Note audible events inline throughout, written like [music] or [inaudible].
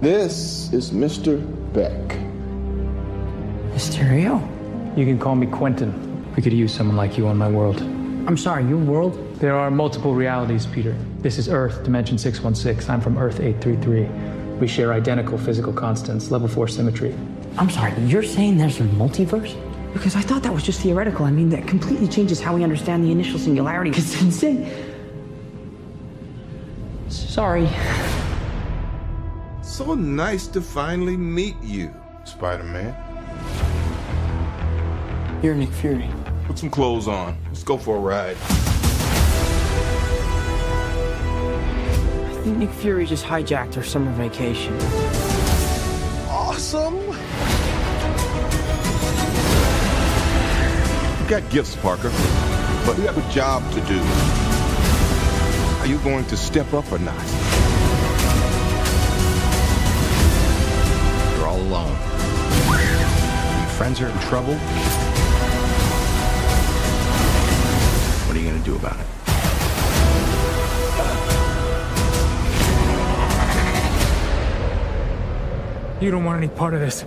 This is Mr. Beck. Mysterio? You can call me Quentin. We could use someone like you on my world. I'm sorry, your world? There are multiple realities, Peter. This is Earth, Dimension 616. I'm from Earth 833. We share identical physical constants, level 4 symmetry. I'm sorry, you're saying there's a multiverse? Because I thought that was just theoretical. I mean, that completely changes how we understand the initial singularity. It's insane. Sorry. So nice to finally meet you, Spider Man. You're Nick Fury. Put some clothes on. Let's go for a ride. I think Nick Fury just hijacked our summer vacation. Awesome! You got gifts, Parker, but you have a job to do. Are you going to step up or not? Alone. Your friends are in trouble. What are you going to do about it? You don't want any part of this.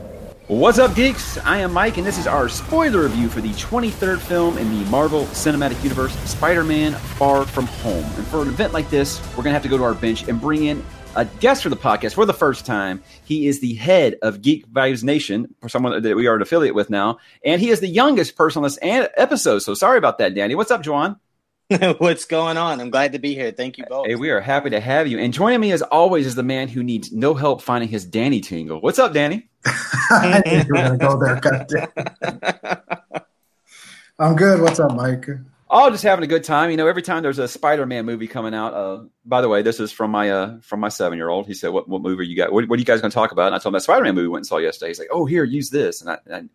What's up, geeks? I am Mike, and this is our spoiler review for the 23rd film in the Marvel Cinematic Universe, Spider Man Far From Home. And for an event like this, we're going to have to go to our bench and bring in a guest for the podcast for the first time. He is the head of Geek Vibes Nation, for someone that we are an affiliate with now, and he is the youngest person on this an- episode. So sorry about that, Danny. What's up, Juwan? [laughs] What's going on? I'm glad to be here. Thank you both. Hey, we are happy to have you. And joining me as always is the man who needs no help finding his Danny tingle. What's up, Danny? I knew you were going to go there. goddamn. [laughs] I'm good. What's up, Mike? Oh, just having a good time. You know, every time there's a Spider-Man movie coming out. Uh, by the way, this is from my uh, from my seven-year-old. He said, "What what movie you got? What, what are you guys going to talk about?" And I told him that Spider-Man movie we went and saw yesterday. He's like, "Oh, here, use this." And, I, and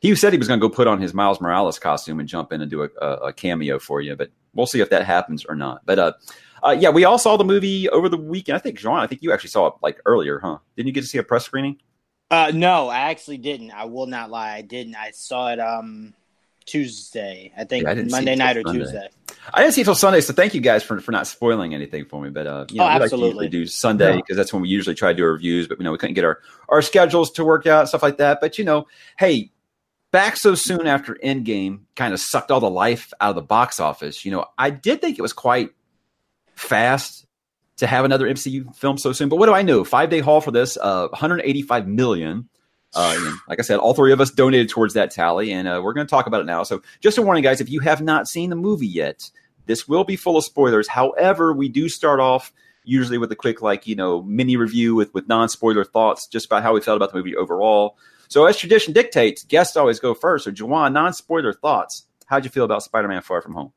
he said he was going to go put on his Miles Morales costume and jump in and do a, a, a cameo for you, but we'll see if that happens or not. But uh, uh, yeah, we all saw the movie over the weekend. I think John, I think you actually saw it like earlier, huh? Didn't you get to see a press screening? Uh, no, I actually didn't. I will not lie. I didn't. I saw it um Tuesday. I think Yeah, I Monday night or Sunday. Tuesday. I didn't see it till Sunday, so thank you guys for, for not spoiling anything for me. But uh, you know, Oh, we like to absolutely. do Sunday because that's when we usually try to do our reviews. But you know, we couldn't get our our schedules to work out stuff like that. But you know, hey, back so soon after Endgame kind of sucked all the life out of the box office. You know, I did think it was quite fast to have another MCU film so soon. But what do I know? Five day haul for this, uh, 185 million. Uh, and like I said, all three of us donated towards that tally, and uh, we're going to talk about it now. So, just a warning, guys: if you have not seen the movie yet, this will be full of spoilers. However, we do start off usually with a quick, like you know, mini review with with non spoiler thoughts, just about how we felt about the movie overall. So, as tradition dictates, guests always go first. So, Juwan, non spoiler thoughts. How'd you feel about Spider Man Far From Home?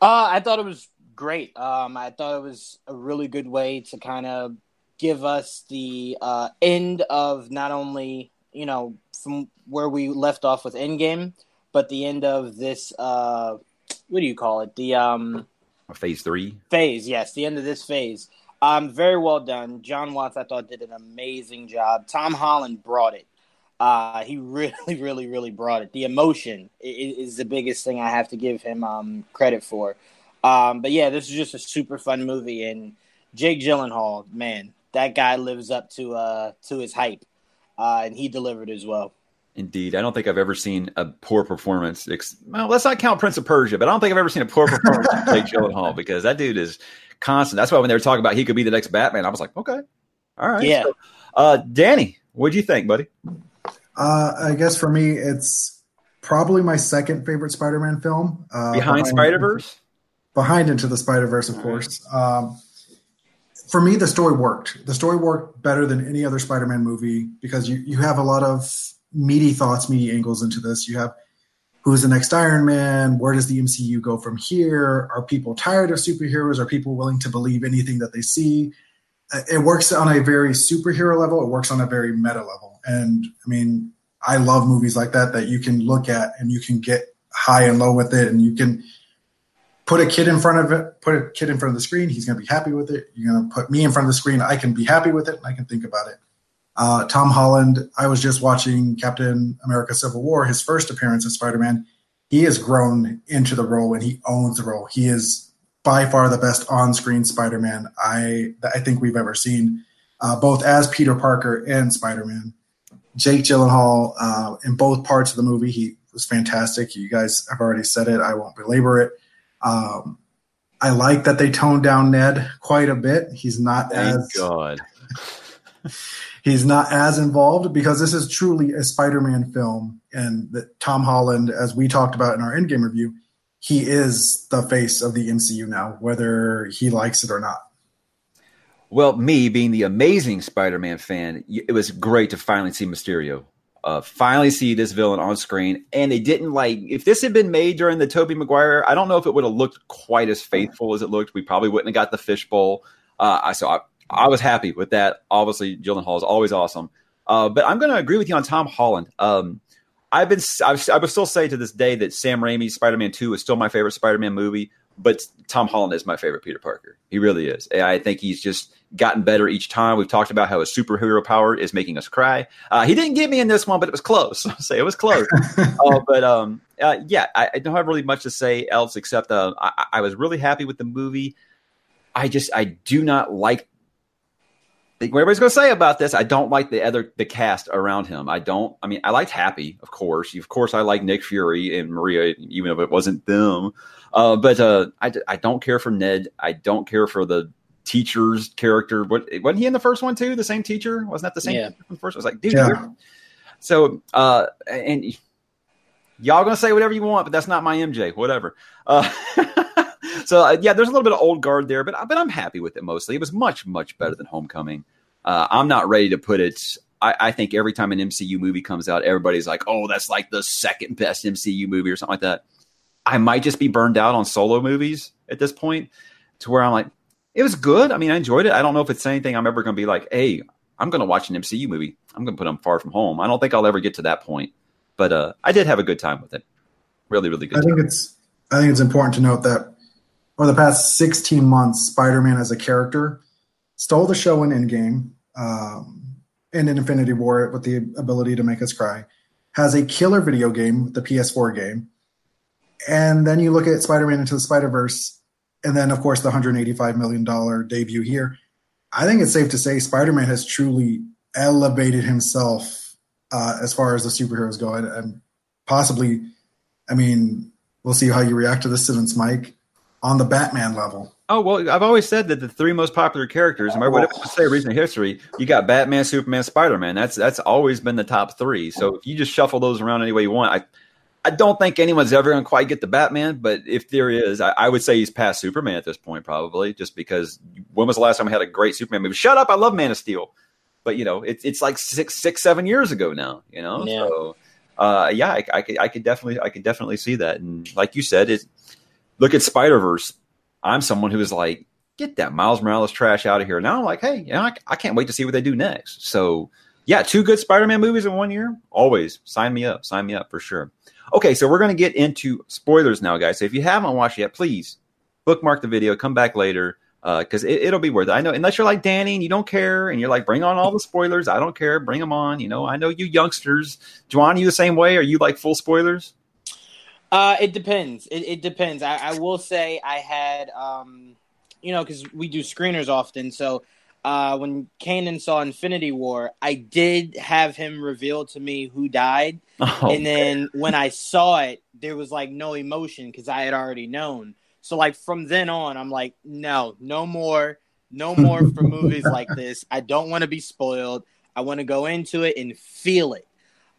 Uh, I thought it was great. Um, I thought it was a really good way to kind of give us the uh, end of not only you know from where we left off with Endgame, but the end of this. Uh, what do you call it? The um, Phase three. phase. Yes, the end of this phase. Um, very well done. Jon Watts, I thought, did an amazing job. Tom Holland brought it. Uh, he [laughs] really, really, really brought it. The emotion i- i- is the biggest thing I have to give him um, credit for. Um, but yeah, this is just a super fun movie, and Jake Gyllenhaal, man, that guy lives up to uh, to his hype, uh, and he delivered as well. Indeed, I don't think I've ever seen a poor performance. Ex- well, let's not count Prince of Persia, but I don't think I've ever seen a poor performance from Jake [laughs] Gyllenhaal because that dude is constant. That's why when they were talking about he could be the next Batman, I was like, okay, all right. Yeah. So, uh, Danny, what'd you think, buddy? Uh, I guess for me, it's probably my second favorite Spider-Man film. Uh, behind, behind Spider Verse. Behind Into the Spider Verse, of course. Um, for me, the story worked. The story worked better than any other Spider-Man movie because you you have a lot of meaty thoughts, meaty angles into this. You have who's the next Iron Man? Where does the MCU go from here? Are people tired of superheroes? Are people willing to believe anything that they see? Uh, it works on a very superhero level. It works on a very meta level. And I mean, I love movies like that that you can look at and you can get high and low with it, and you can put a kid in front of it, put a kid in front of the screen. He's going to be happy with it. You're going to put me in front of the screen. I can be happy with it, and I can think about it. Uh, Tom Holland, I was just watching Captain America: Civil War, his first appearance as Spider-Man. He has grown into the role and he owns the role. He is by far the best on-screen Spider-Man I I think we've ever seen, uh, both as Peter Parker and Spider-Man. Jake Gyllenhaal uh, in both parts of the movie, he was fantastic. You guys have already said it. I won't belabor it. Um, I like that they toned down Ned quite a bit. He's not Thank as God. [laughs] he's not as involved because this is truly a Spider-Man film, and that Tom Holland, as we talked about in our Endgame review, he is the face of the MCU now, whether he likes it or not. Well, me being the amazing Spider-Man fan, it was great to finally see Mysterio. Uh, finally see this villain on screen, and they didn't like. If this had been made during the Tobey Maguire, I don't know if it would have looked quite as faithful as it looked. We probably wouldn't have got the fishbowl. Uh, so I, I was happy with that. Obviously, Gyllenhaal is always awesome. Uh, but I'm going to agree with you on Tom Holland. Um, I've been I, I would still say to this day that Sam Raimi's Spider-Man 2 is still my favorite Spider-Man movie, but Tom Holland is my favorite Peter Parker. He really is. I think he's just gotten better each time. We've talked about how his superhero power is making us cry. Uh, he didn't get me in this one, but it was close. [laughs] I'll say it was close. [laughs] uh, but um, uh, yeah, I, I, don't have really much to say else except uh, I, I was really happy with the movie. I just I do not like Think what everybody's going to say about this. I don't like the other the cast around him. I don't. I mean, I liked Happy, of course. Of course, I like Nick Fury and Maria, even if it wasn't them. Uh, but uh, I, I don't care for Ned. I don't care for the teacher's character. What wasn't he in the first one too? The same teacher wasn't that the same? Yeah. The first I was like, dude. Yeah. So uh, and y'all gonna say whatever you want, but that's not my MJ. Whatever. Uh, [laughs] so uh, yeah, there's a little bit of old guard there, but but I'm happy with it mostly. It was much much better than Homecoming. Uh, I'm not ready to put it. I, I, think every time an MCU movie comes out, everybody's like, "Oh, that's like the second best MCU movie" or something like that. I might just be burned out on solo movies at this point, to where I'm like, it was good. I mean, I enjoyed it. I don't know if it's anything I'm ever going to be like, "Hey, I'm going to watch an MCU movie. I'm going to put them far from home." I don't think I'll ever get to that point, but uh, I did have a good time with it. Really, really good. I think it's I think it's important to note that over the past 16 months, Spider-Man as a character stole the show in Endgame um, and in Infinity War with the ability to make us cry. Has a killer video game, the PS4 game, and then you look at Spider-Man into the Spider-Verse, and then of course the 185 million dollar debut here. I think it's safe to say Spider-Man has truly elevated himself uh, as far as the superheroes go, and, and possibly, I mean, we'll see how you react to this sentence, Mike on the Batman level. Oh well, I've always said that the three most popular characters, no whatever you say recent history, you got Batman, Superman, Spider Man. That's that's always been the top three. So if you just shuffle those around any way you want, I I don't think anyone's ever going to quite get the Batman. But if there is, I, I, would say he's past Superman at this point, probably, just because when was the last time I had a great Superman movie? Shut up! I love Man of Steel, but you know it's it's like six six seven years ago now. You know, yeah. so uh, yeah, I, I could I could definitely I could definitely see that. And like you said, it look at Spider Verse. I'm someone who is like, get that Miles Morales trash out of here. Now I'm like, hey, you know, I, I can't wait to see what they do next. So yeah, two good Spider-Man movies in one year. Always sign me up. Sign me up for sure. Okay, so we're going to get into spoilers now, guys. So if you haven't watched yet, please bookmark the video. Come back later because uh, it, will be worth it. I know, unless you're like Danny and you don't care, and you're like, bring on all the spoilers. I don't care. Bring them on. You know, I know you youngsters. Juwan, you the same way? Are you like full spoilers? Uh, it depends. It, it depends. I, I, will say I had, um, you know, because we do screeners often. So uh, when Kanan saw Infinity War, I did have him reveal to me who died. [laughs] Oh, and then man. when I saw it, there was like no emotion because I had already known. So like from then on, I'm like, no, no more, no more for movies like [laughs] this. I don't want to be spoiled. I want to go into it and feel it.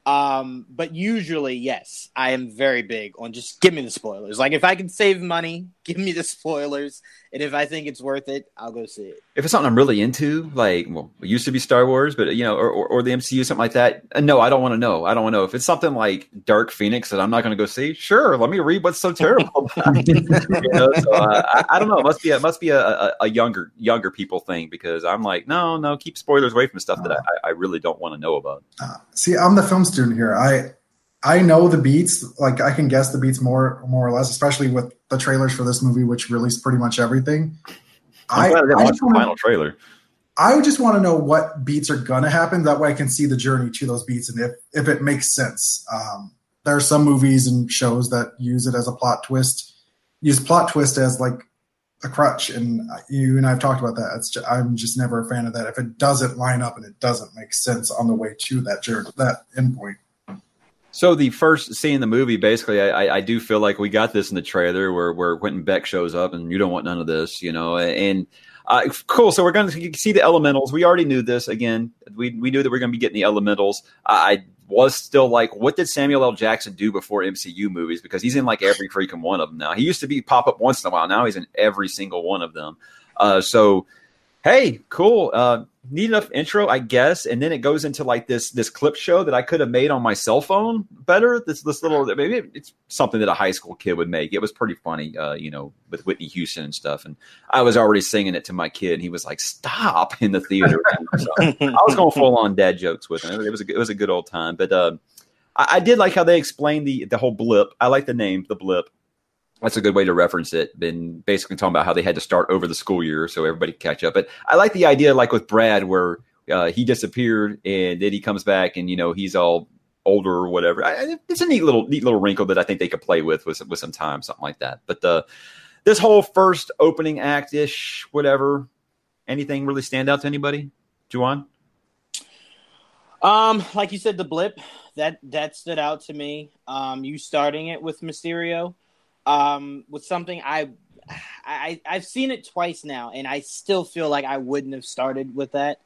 Um, but usually, yes, I am very big on just give me the spoilers. Like if I can save money, [laughs] give me the spoilers, and if I think it's worth it, I'll go see it. If it's something I'm really into, like well, it used to be Star Wars, but you know, or, or, or the MCU, something like that. uh, No, I don't want to know. I don't want to know. If it's something like Dark Phoenix that I'm not going to go see, sure, let me read what's so terrible. [laughs] you know, so uh, I, I don't know. It must be a, it must be a, a, a younger younger people thing because I'm like, no, no, keep spoilers away from stuff that I, I really don't want to know about. Uh, see, I'm the film student here. I I know the beats, like I can guess the beats more more or less, especially with the trailers for this movie, which released pretty much everything. I'm glad I didn't I watch just the wanna- final trailer. I just want to know what beats are gonna happen. That way, I can see the journey to those beats and if if it makes sense. Um, there are some movies and shows that use it as a plot twist, use plot twist as like a crutch, and you and I've talked about that. It's ju- I'm just never a fan of that. If it doesn't line up and it doesn't make sense on the way to that journey, that endpoint. So the first scene in the movie, basically, I, I- do feel like we got this in the trailer where where Quentin Beck shows up, and you don't want none of this, you know. And uh, cool. So we're going to see the elementals. We already knew this. Again, we we knew that we are going to be getting the elementals. I was still like, what did Samuel L. Jackson do before MCU movies? Because he's in like every freaking one of them now. He used to be pop up once in a while. Now he's in every single one of them. Uh, so hey, cool. Uh, neat enough intro, I guess. And then it goes into like this this clip show that I could have made on my cell phone better. This this little maybe it's something that a high school kid would make. It was pretty funny, uh, you know, with Whitney Houston and stuff. And I was already singing it to my kid, and he was like, "Stop!" in the theater. so I was going full on dad jokes with him. It was a, it was a good old time. But uh, I, I did like how they explained the the whole blip. I like the name, the blip that's a good way to reference it. Been basically talking about how they had to start over the school year so everybody could catch up. But I like the idea, like with Brad, where uh, he disappeared and then he comes back and you know he's all older or whatever. I, it's a neat little neat little wrinkle that I think they could play with with, with some time, something like that. But uh, this whole first opening act ish, whatever. Anything really stand out to anybody, Juwan? Um, like you said, the blip that that stood out to me. Um, you starting it with Mysterio, um, with something I, I I've seen it twice now, and I still feel like I wouldn't have started with that.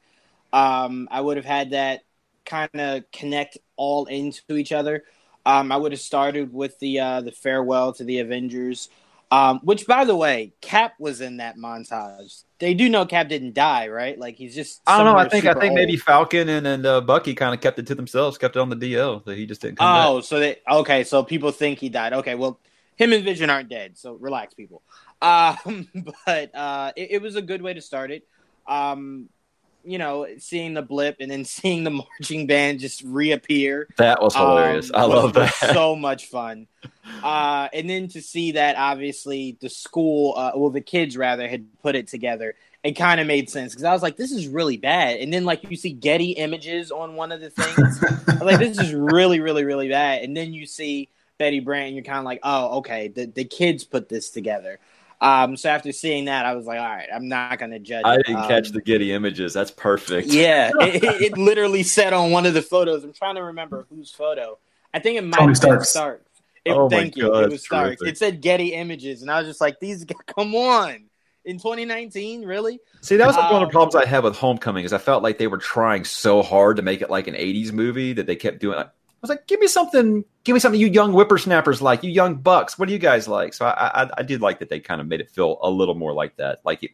Um, I would have had that kind of connect all into each other. Um, I would have started with the uh, the farewell to the Avengers, um, which, by the way, Cap was in that montage. They do know Cap didn't die, right? Like he's just. I don't know. I think I think maybe. Falcon and and uh, Bucky kind of kept it to themselves, kept it on the DL. So he just didn't come back. Oh, so they okay. So people think he died. Okay, well, him and Vision aren't dead. So relax, people. Um, [laughs] but uh, it, it was a good way to start it. Um, you know, seeing the blip and then [laughs] seeing the marching band just reappear. That was hilarious. um, I love that. [laughs] So much fun. Uh, and then to see that obviously the school, uh, well, the kids rather had put it together. It kind of made sense because I was like, "This is really bad." And then like you see Getty images on one of the things. I was like, "This is really, really, really bad." And then you see Betty Brant, you're kind of like, "Oh, okay, the the kids put this together." Um, so after seeing that, I was like, "All right, I'm not going to judge." I didn't Um, catch the Getty images. That's perfect. yeah, [laughs] it, it- it literally said on one of the photos. I'm trying to remember whose photo. I think it might Tony have been Stark's. Stark. It, Oh my thank you. God, it was Stark. terrific. It said Getty Images, and I was just like, "These, [laughs] come on!" In 2019, really? See, that was like one of Um, the problems I had with Homecoming is I felt like they were trying so hard to make it like an '80s movie that they kept doing. I was like, give me something, give me something you young whippersnappers like, you young bucks. What do you guys like? So I, I, I did like that they kind of made it feel a little more like that, like it,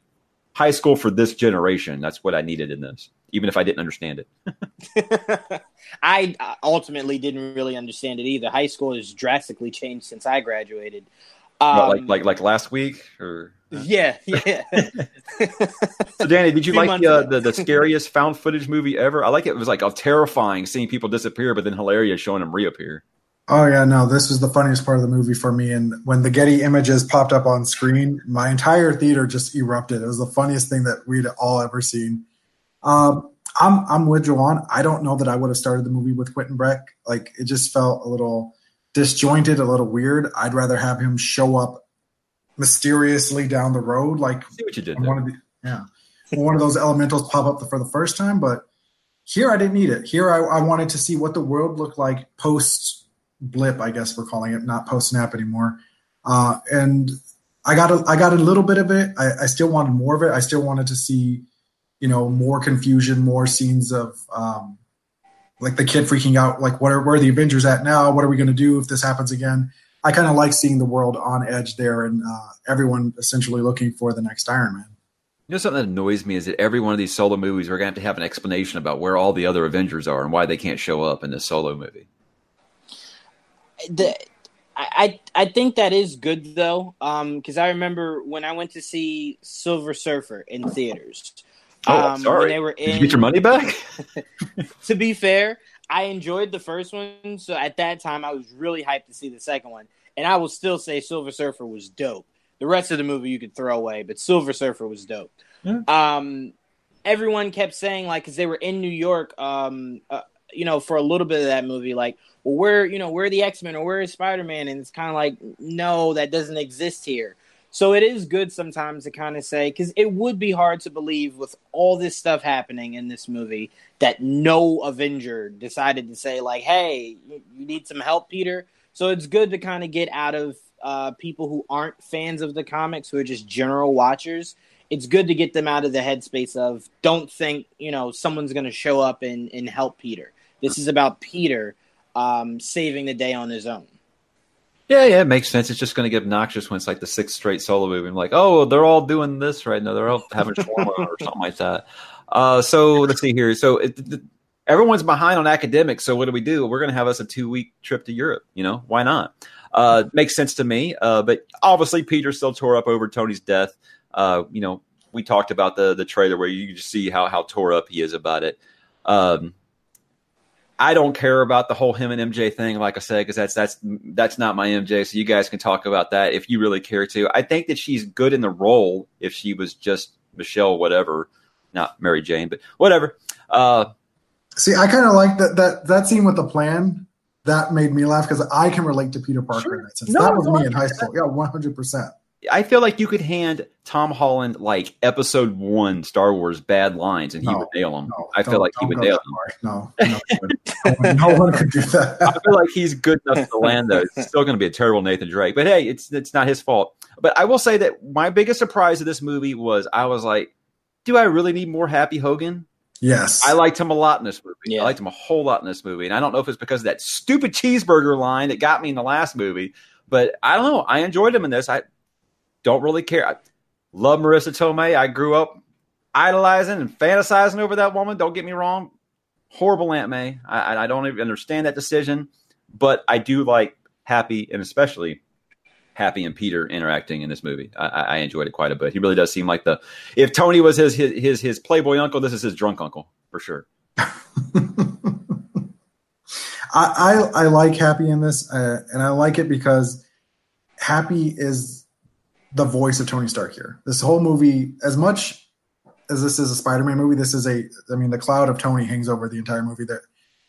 high school for this generation. That's what I needed in this, even if I didn't understand it. [laughs] I uh, ultimately didn't really understand it either. High school has drastically changed since I graduated. Um, like, like, like last week, or yeah, [laughs] yeah. [laughs] so. Danny, did you like the, uh, the the scariest found footage movie ever? I like it. It was like a terrifying seeing people disappear, but then hilarious showing them reappear. Oh yeah, no, this was the funniest part of the movie for me. And when the Getty images popped up on screen, my entire theater just erupted. It was the funniest thing that we'd all ever seen. Um, I'm I'm with Juwan. I don't know that I would have started the movie with Quentin Beck. Like it just felt a little disjointed, a little weird. I'd rather have him show up mysteriously down the road, like See what you did one of the yeah, one of those elementals pop up for the first time. But here, I didn't need it. Here, I, I wanted to see what the world looked like post blip. I guess we're calling it not post snap anymore. Uh, and I got a, I got a little bit of it. I, I still wanted more of it. I still wanted to see, you know, more confusion, more scenes of um, like the kid freaking out, like what are where are the Avengers at now? What are we going to do if this happens again? I kind of like seeing the world on edge there and uh, everyone essentially looking for the next Iron Man. You know something that annoys me is that every one of these solo movies we're gonna have to have an explanation about where all the other Avengers are and why they can't show up in this solo movie. The, I I think that is good though, because um, I remember when I went to see Silver Surfer in theaters. Oh, um, sorry. They were in, Did you get your money back? [laughs] to be fair, I enjoyed the first one, so at that time I was really hyped to see the second one, and I will still say Silver Surfer was dope. The rest of the movie you could throw away, but Silver Surfer was dope. Yeah. Um, everyone kept saying like because they were in New York, um, uh, you know, for a little bit of that movie, like, well, where you know where are the X Men or where is Spider Man, and it's kind of like, no, that doesn't exist here. So it is good sometimes to kind of say because it would be hard to believe with all this stuff happening in this movie that no Avenger decided to say like, "Hey, you need some help, Peter." So it's good to kind of get out of uh, people who aren't fans of the comics, who are just general watchers. It's good to get them out of the headspace of don't think you know someone's going to show up and, and help Peter. This is about Peter um, saving the day on his own. Yeah, yeah, it makes sense. It's just going to get obnoxious when it's like the sixth straight solo movie. I'm like, oh, they're all doing this right now. They're all having shawarma or [laughs] something like that. Uh, so let's see here. So it, it, everyone's behind on academics. So what do we do? We're going to have us a two week trip to Europe. You know, why not? Uh, makes sense to me. Uh, but obviously, Peter still tore up over Tony's death. Uh, you know, we talked about the the trailer where you just see how how tore up he is about it. Um, I don't care about the whole him and MJ thing, like I said, because that's that's that's not my MJ. So you guys can talk about that if you really care to. I think that she's good in the role if she was just Michelle, whatever, not Mary Jane, but whatever. Uh, See, I kind of like that that that scene with the plan. That made me laugh because I can relate to Peter Parker sure. in that sense. No, that was no, me in high school. Yeah, one hundred percent. I feel like you could hand Tom Holland like episode one Star Wars bad lines and he no, would nail them. No, I feel like he would nail them. No, no, no, one could do that. [laughs] I feel like he's good enough to land those. It's still going to be a terrible Nathan Drake, but hey, it's it's not his fault. But I will say that my biggest surprise of this movie was I was like, do I really need more Happy Hogan? Yes. I liked him a lot in this movie. Yeah. I liked him a whole lot in this movie. And I don't know if it's because of that stupid cheeseburger line that got me in the last movie, but I don't know. I enjoyed him in this. I don't really care. I love Marisa Tomei. I grew up idolizing and fantasizing over that woman. Don't get me wrong. Horrible Aunt May. I, I don't even understand that decision, but I do like Happy and especially Happy and Peter interacting in this movie. I, I, enjoyed it quite a bit. He really does seem like the if Tony was his his his, his Playboy uncle, this is his drunk uncle for sure. [laughs] I, I, I like Happy in this, uh, and I like it because Happy is the voice of Tony Stark here. This whole movie, as much as this is a Spider-Man movie, this is a. I mean, the cloud of Tony hangs over the entire movie. That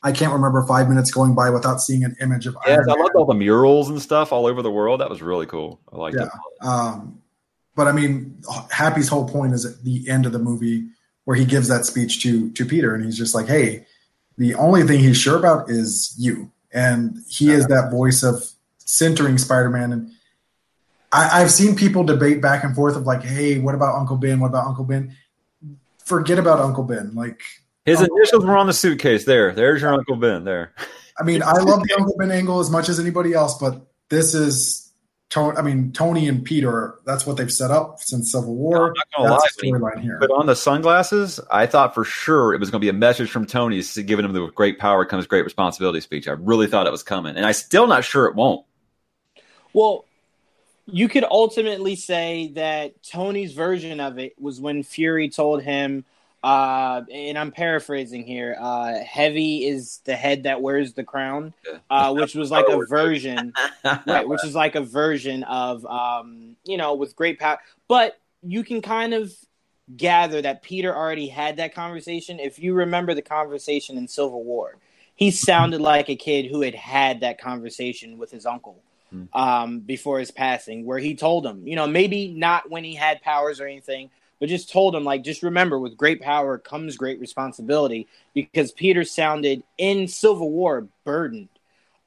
I can't remember five minutes going by without seeing an image of. Yeah, Iron I loved all the murals and stuff all over the world. That was really cool. I liked yeah. it. Um, but I mean, Happy's whole point is at the end of the movie where he gives that speech to to Peter, and he's just like, "Hey, the only thing he's sure about is you," and he yeah. is that voice of centering Spider-Man and I, have seen people debate back and forth of like, hey, what about Uncle Ben? What about Uncle Ben? Forget about Uncle Ben. Like his Uncle initials ben. were on the suitcase. There, there's your Uncle Ben. There. I mean, I love the Uncle Ben angle as much as anybody else, but this is Tony. I mean, Tony and Peter. That's what they've set up since Civil War. I'm not gonna lie. here. Put on the sunglasses. I thought for sure it was going to be a message from Tony giving him the great power comes great responsibility speech. I really thought it was coming, and I'm still not sure it won't. Well, you could ultimately say that Tony's version of it was when Fury told him, uh, and I'm paraphrasing here, uh, heavy is the head that wears the crown, uh, which was like a [laughs] version, [laughs] right, which is like a version of, um, you know, with great power. But you can kind of gather that Peter already had that conversation. If you remember the conversation in Civil War, he sounded like a kid who had had that conversation with his uncle mm. um, before his passing, where he told him, you know, maybe not when he had powers or anything, but just told him, like, just remember, with great power comes great responsibility. Because Peter sounded in Civil War burdened.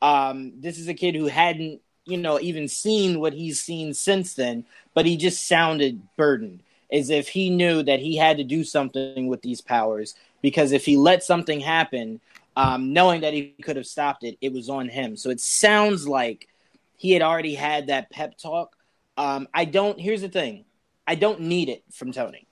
Um, this is a kid who hadn't, you know, even seen what he's seen since then, but he just sounded burdened, as if he knew that he had to do something with these powers. Because if he let something happen, um, knowing that he could have stopped it, it was on him. So it sounds like he had already had that pep talk. Um, I don't. Here's the thing: I don't need it from Tony.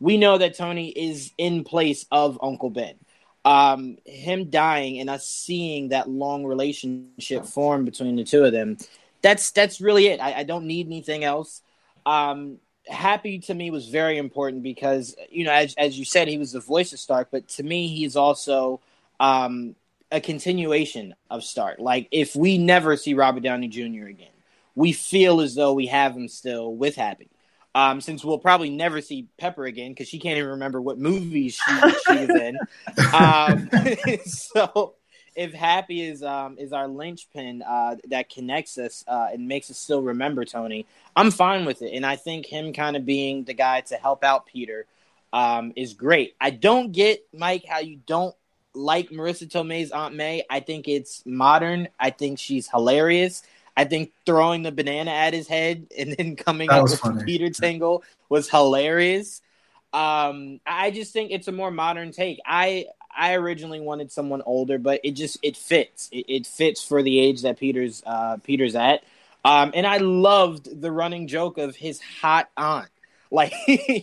We know that Tony is in place of Uncle Ben. Um, him dying and us seeing that long relationship form between the two of them. That's that's really it. I, I don't need anything else. Um, Happy to me was very important because you know, as as you said, he was the voice of Stark, but to me, he's also um, a continuation of Stark. Like if we never see Robert Downey Jr. again, we feel as though we have him still with Happy. Um, since we'll probably never see Pepper again because she can't even remember what movies she, she was in. [laughs] Um, [laughs] so if Happy is um, is our linchpin uh, that connects us uh, and makes us still remember Tony, I'm fine with it. And I think him kind of being the guy to help out Peter um, is great. I don't get Mike how you don't like Marisa Tomei's Aunt May. I think it's modern. I think she's hilarious. I think throwing the banana at his head [laughs] and then coming That up with funny. Peter Tingle was hilarious. Um, I just think it's a more modern take. I I originally wanted someone older, but it just it fits. It, it fits for the age that Peter's uh, Peter's at. Um, and I loved the running joke of his hot aunt. [laughs] Like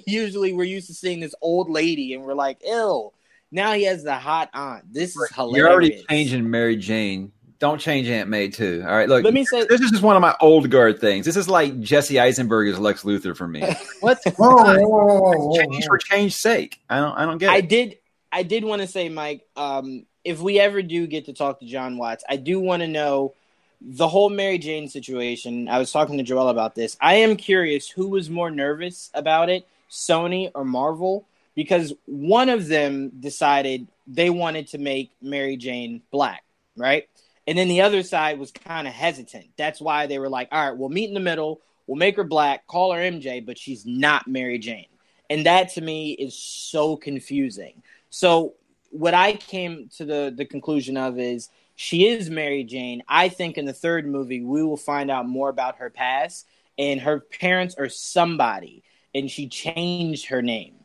usually we're used to seeing this old lady and we're like, ill. Now he has the hot aunt. This is hilarious. You're already changing Mary Jane. Don't change Aunt May too. All right, look. Let me say- this is just one of my old guard things. This is like Jesse Eisenberg as Lex Luthor for me. [laughs] What? Whoa, whoa, whoa, whoa, whoa, change for change's sake. I don't. I don't get I it. did I did want to say, Mike, um, if we ever do get to talk to Jon Watts, I do want to know the whole Mary Jane situation. I was talking to Joel about this. I am curious who was more nervous about it, Sony or Marvel, because one of them decided they wanted to make Mary Jane black, right? And then the other side was kind of hesitant. That's why they were like, all right, we'll meet in the middle. We'll make her black, call her MJ, but she's not Mary Jane. And that to me is so confusing. So what I came to the the conclusion of is she is Mary Jane. I think in the third movie we will find out more about her past and her parents are somebody and she changed her name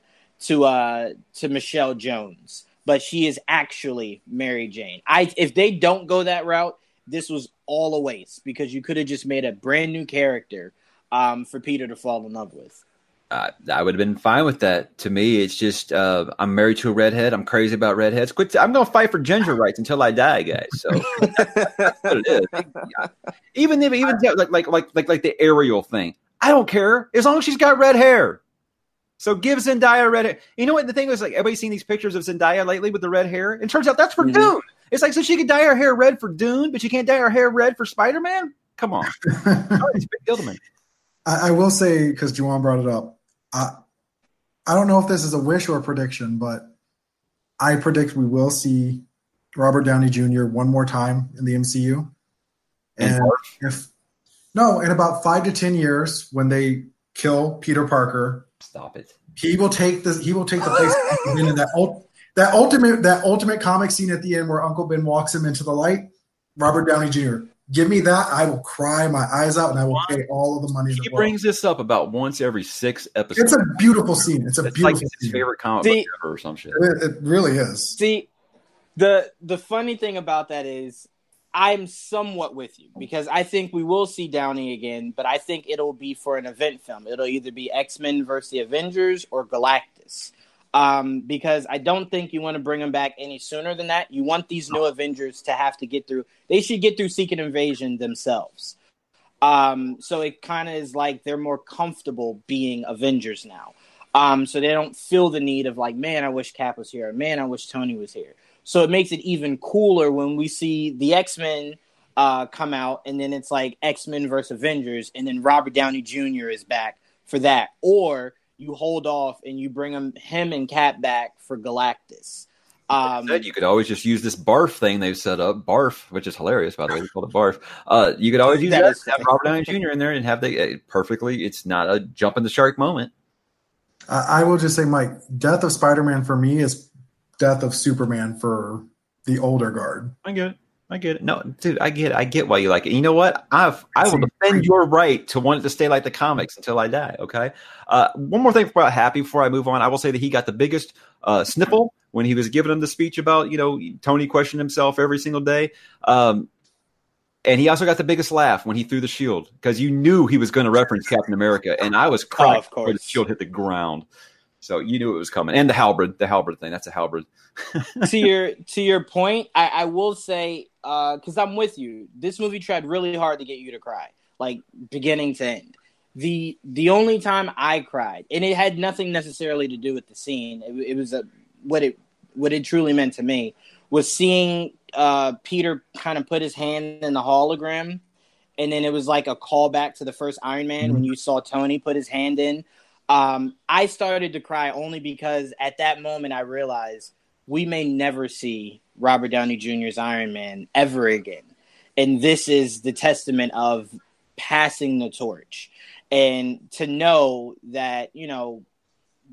to uh to Michelle Jones, but she is actually Mary Jane. I if they don't go that route, this was all a waste because you could have just made a brand new character um for Peter to fall in love with. Uh, I would have been fine with that. To me, it's just uh, I'm married to a redhead. I'm crazy about redheads. Quit. I'm going to fight for ginger rights until I die, guys. So [laughs] that's what it is. Yeah. Even if even like like like like like the Ariel thing, I don't care as long as she's got red hair. So give Zendaya red hair. You know what the thing was like? Everybody's seen these pictures of Zendaya lately with the red hair. It turns out that's for Mhm. Dune. It's like so she could dye her hair red for Dune, but she can't dye her hair red for Spider Man. Come on, [laughs] it's a big deal to me. I, I will say because Juwan brought it up. I I don't know if this is a wish or a prediction, but I predict we will see Robert Downey Jr. one more time in the MCU. And And if no, in about five to ten years, when they kill Peter Parker, Stop it. he will take this. He will take the place of Ben in that ult, that ultimate that ultimate comic scene at the end where Uncle Ben walks him into the light. Robert Downey Jr. Give me that. I will cry my eyes out, and I will pay all of the money. He the brings this up about once every six episodes. It's a beautiful scene. It's a It's like beautiful his scene. favorite comic See- book ever or some shit. It, it really is. See, the the funny thing about that is I'm somewhat with you because I think we will see Downey again, but I think it'll be for an event film. It'll either be X Men versus the Avengers or Galactus. Um, because I don't think you want to bring them back any sooner than that. You want these new Avengers to have to get through. They should get through Secret Invasion themselves. Um, so it kind of is like they're more comfortable being Avengers now. Um, so they don't feel the need of like, man, I wish Cap was here. Man, I wish Tony was here. So it makes it even cooler when we see the X Men uh, come out, and then it's like X Men versus Avengers, and then Robert Downey Jr. is back for that, or you hold off and you bring him him and Cap back for Galactus. Um, Said you could always just use this barf thing they've set up, barf, which is hilarious by the way. They call it barf. Uh, you could always [laughs] use That that, is have. Robert Downey Jr. in there and have the uh, perfectly. It's not a jump in the shark moment. I, I will just say, Mike, Death of Spider Man for me is Death of Superman for the older guard. I get it. I get it. No, dude, I get it. I get why you like it. You know what? I've I will defend your right to want it to stay like the comics until I die. Okay. Uh, one more thing about Happy before I move on. I will say that he got the biggest uh, sniffle when he was giving him the speech about you know Tony questioning himself every single day. Um, and he also got the biggest laugh when he threw the shield because you knew he was going to reference Captain America, and I was crying of course. when the shield hit the ground. So you knew it was coming, and the halberd, the halberd thing. That's a halberd. [laughs] to your to your point, I, I will say because I'm with you. This movie tried really hard to get you to cry, like beginning to end. The the only time I cried, and it had nothing necessarily to do with the scene. It, it was a what it what it truly meant to me was seeing uh, Peter kind of put his hand in the hologram, and then it was like a callback to the first Iron Man when you saw Tony put his hand in. Um, I started to cry only because at that moment I realized we may never see Robert Downey Jr.'s Iron Man ever again. And this is the testament of passing the torch. And to know that, you know,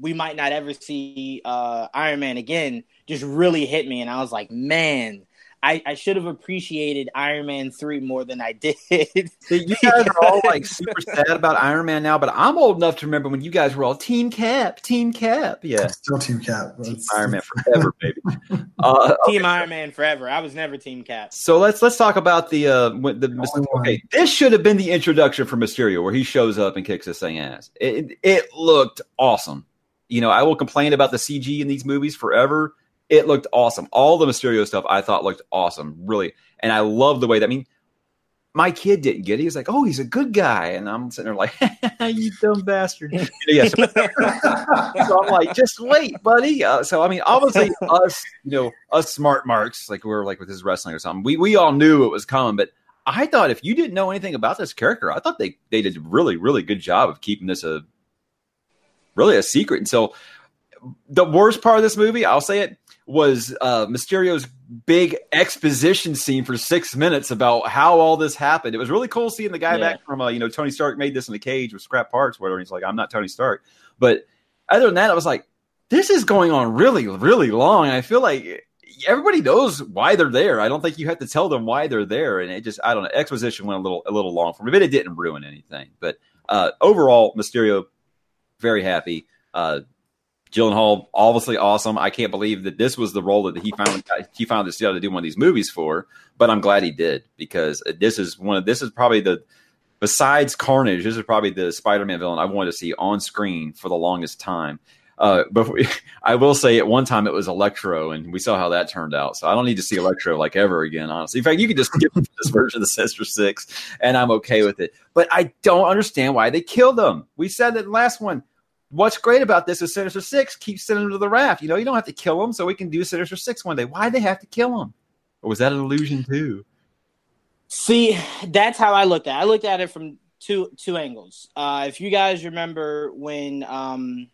we might not ever see uh, Iron Man again just really hit me. And I was like, man, I, I should have appreciated Iron Man 3 more than I did. You [laughs] guys are all like super sad about Iron Man now, but I'm old enough to remember when you guys were all Team Cap, Team Cap. Yeah. Still Team Cap. That's- Iron Man forever, baby. [laughs] Uh, Team Iron Man forever. I was never Team Cap. So let's let's talk about the uh the okay. This should have been the introduction for Mysterio, where he shows up and kicks this thing ass. It it looked awesome. You know, I will complain about the CG in these movies forever. It looked awesome. All the Mysterio stuff I thought looked awesome, really, and I love the way that. I mean, my kid didn't get it. He was like, "Oh, he's a good guy," and I'm sitting there like, [laughs] "You dumb bastard." [laughs] You know, yeah, so, [laughs] so I'm like, "Just wait, buddy." Uh, so I mean, obviously, us, you know, us smart marks, like we're like with his wrestling or something. We we all knew it was coming, but I thought if you didn't know anything about this character, I thought they they did a really really good job of keeping this a really a secret. And so the worst part of this movie, I'll say it, was uh, Mysterio's big exposition scene for six minutes about how all this happened. It was really cool seeing the guy Yeah. back from, uh, you know, Tony Stark made this in a cage with scrap parts, whatever. He's like, I'm not Tony Stark. But other than that, I was like, this is going on really, really long. And I feel like everybody knows why they're there. I don't think you have to tell them why they're there. And it just, I don't know, exposition went a little, a little long for me, but it didn't ruin anything. But uh, overall, Mysterio, very happy. Uh, Gyllenhaal, obviously awesome. I can't believe that this was the role that he got, he found this deal to do one of these movies for. But I'm glad he did because this is one of this is probably the besides Carnage, this is probably the Spider-Man villain I wanted to see on screen for the longest time. Uh, but [laughs] I will say at one time it was Electro, and we saw how that turned out. So I don't need to see Electro like ever again, honestly. In fact, you could just skip [laughs] this version of the Sinister Six, and I'm okay with it. But I don't understand why they killed him. We said that last one. What's great about this is Sinister Six keeps sending them to the raft. You know, you don't have to kill them, so we can do Sinister Six one day. Why they have to kill them? Or was that an illusion too? See, that's how I looked at it. I looked at it from two two angles. Uh, if you guys remember when um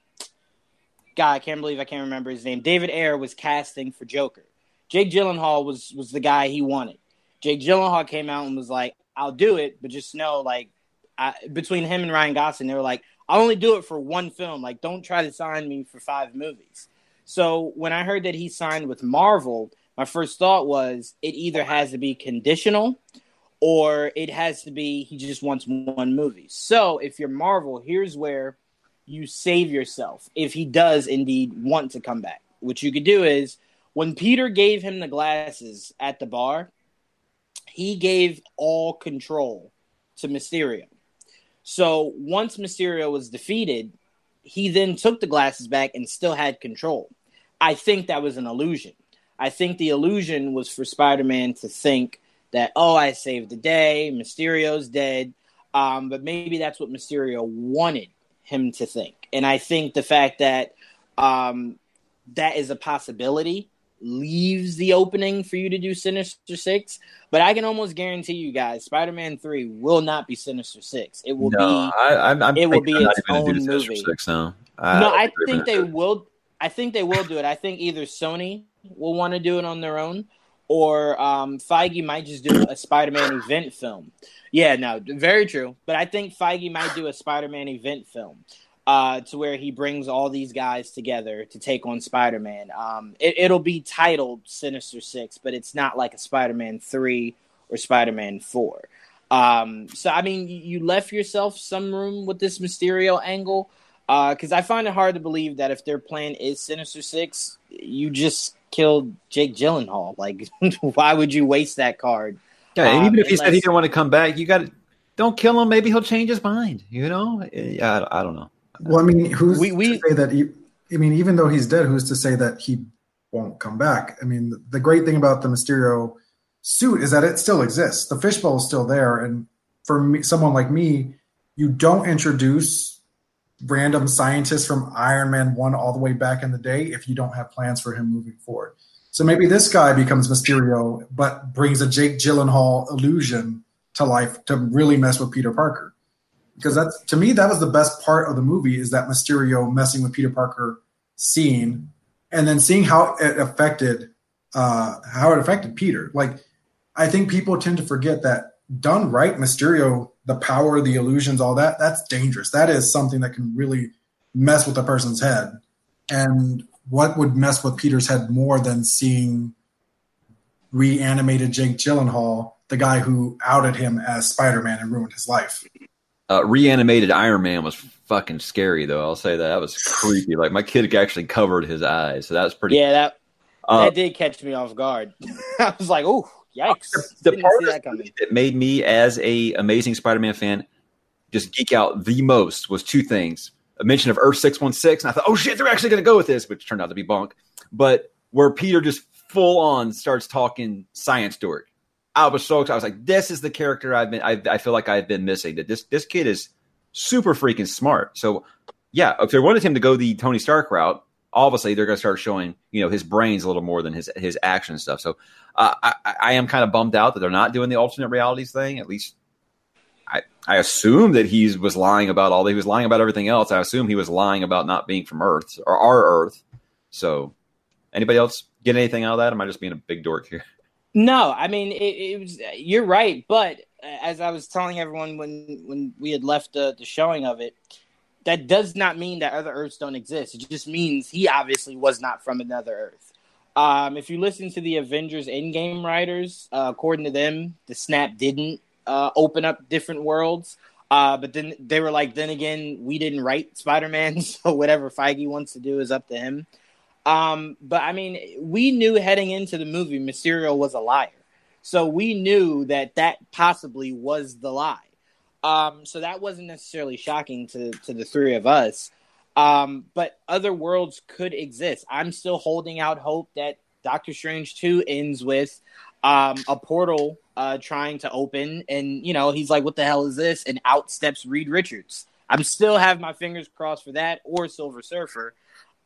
God, I can't believe I can't remember his name. David Ayer was casting for Joker. Jake Gyllenhaal was was the guy he wanted. Jake Gyllenhaal came out and was like, "I'll do it, but just know, like, I, between him and Ryan Gosling, they were like, I'll only do it for one film. Like, don't try to sign me for five movies." So when I heard that he signed with Marvel, my first thought was it either has to be conditional or it has to be he just wants one movie. So if you're Marvel, here's where you save yourself if he does indeed want to come back. What you could do is when Peter gave him the glasses at the bar, he gave all control to Mysterio. So once Mysterio was defeated, he then took the glasses back and still had control. I think that was an illusion. I think the illusion was for Spider Man to think that, oh, I saved the day, Mysterio's dead. Um, but maybe that's what Mysterio wanted him to think. And I think the fact that um, that is a possibility leaves the opening for you to do Sinister Six. But I can almost guarantee you guys, Spider Man 3 will not be Sinister Six. It will be. I, I'm, I'm it will be they're its not even gonna do own movie. Six now. no, I think they will. I think they will do it. I think either Sony will want to do it on their own, or um, Feige might just do a Spider-Man event film. Yeah, no, very true. But I think Feige might do a Spider-Man event film. Uh, to where he brings all these guys together to take on Spider Man. Um, it, will be titled Sinister Six, but it's not like a Spider Man 3 or Spider Man 4. Um, so, I mean, you left yourself some room with this Mysterio angle because uh, I find it hard to believe that if their plan is Sinister Six, you just killed Jake Gyllenhaal. Like, [laughs] why would you waste that card? Yeah, um, even if he unless... said he didn't want to come back, you got to don't kill him. Maybe he'll change his mind. You know? Yeah, I, I don't know. Well, I mean, who's we, we, to say that? He, I mean, even though he's dead, who's to say that he won't come back? I mean, the great thing about the Mysterio suit is that it still exists. The fishbowl is still there, and for me, someone like me, you don't introduce random scientists from Iron Man one all the way back in the day if you don't have plans for him moving forward. So maybe this guy becomes Mysterio, but brings a Jake Gyllenhaal illusion to life to really mess with Peter Parker because that's to me that was the best part of the movie is that Mysterio messing with Peter Parker scene, and then seeing how it affected uh, how it affected Peter. Like I think people tend to forget that done right, Mysterio, the power, the illusions, all that that's dangerous. That is something that can really mess with a person's head. And what would mess with Peter's head more than seeing reanimated Jake Gyllenhaal, the guy who outed him as Spider Man and ruined his life? Uh, reanimated Iron Man was fucking scary, though. I'll say that that was [sighs] creepy. Like my kid actually covered his eyes, so that was pretty. Yeah, that uh, that did catch me off guard. [laughs] I was like, "Oh, yikes!" The, the part that, that made me, as a Amazing Spider-Man fan, just geek out the most was two things: a mention of Earth six one six, and I thought, "Oh shit, they're actually going to go with this," which turned out to be bunk. But where Peter just full on starts talking science dork I was so excited. I was like, this is the character I've been, I, I feel like I've been missing. That this, this kid is super freaking smart. So, yeah, if they wanted him to go the Tony Stark route, obviously they're going to start showing, you know, his brains a little more than his his action stuff. So, uh, I, I am kind of bummed out that they're not doing the alternate realities thing. At least, I I assume that he was lying about all. He was lying about everything else. I assume he was lying about not being from Earth or our Earth. So, anybody else get anything out of that? Am I just being a big dork here? No, I mean it, it, was. You're right, but as I was telling everyone when when we had left the, the showing of it, that does not mean that other Earths don't exist. It just means he obviously was not from another Earth. Um, if you listen to the Avengers Endgame writers, uh, according to them, the snap didn't uh, open up different worlds. Uh, but then they were like, then again, we didn't write Spider Man, [laughs] so whatever Feige wants to do is up to him. Um, but I mean, we knew heading into the movie Mysterio was a liar. So we knew that that possibly was the lie. Um, so that wasn't necessarily shocking to, to the three of us. Um, but other worlds could exist. I'm still holding out hope that Doctor Strange 2 ends with um, a portal uh, trying to open. And, you know, he's like, what the hell is this? And out steps Reed Richards. I'm still have my fingers crossed for that or Silver Surfer.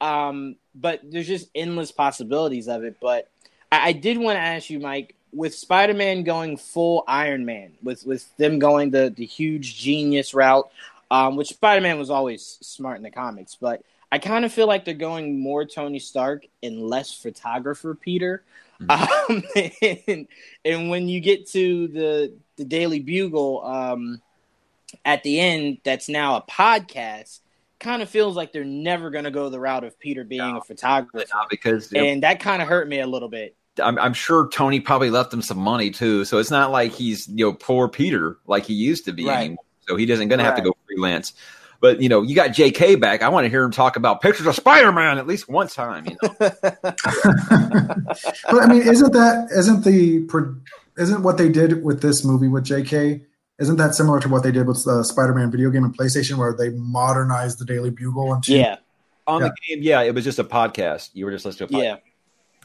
Um, but there's just endless possibilities of it. But I, I did want to ask you, Mike, with Spider-Man going full Iron Man, with with them going the the huge genius route, um, which Spider-Man was always smart in the comics, but I kind of feel like they're going more Tony Stark and less photographer Peter. Mm-hmm. Um, [laughs] and, and, when you get to the the Daily Bugle um, at the end, that's now a podcast kind of feels like they're never going to go the route of Peter being no, a photographer. No, because and that kind of hurt me a little bit. I'm, I'm, sure Tony probably left him some money too, so it's not like he's you know poor Peter like he used to be right. anymore. So he doesn't going to have to go freelance. But you know, you got J.K. back. I want to hear him talk about pictures of Spider-Man at least one time. You know. [laughs] but I mean, isn't that isn't the isn't what they did with this movie with J.K. Isn't that similar to what they did with the Spider-Man video game and PlayStation, where they modernized the Daily Bugle into? Yeah, on yeah. the game, yeah, it was just a podcast. You were just listening to a podcast. Yeah.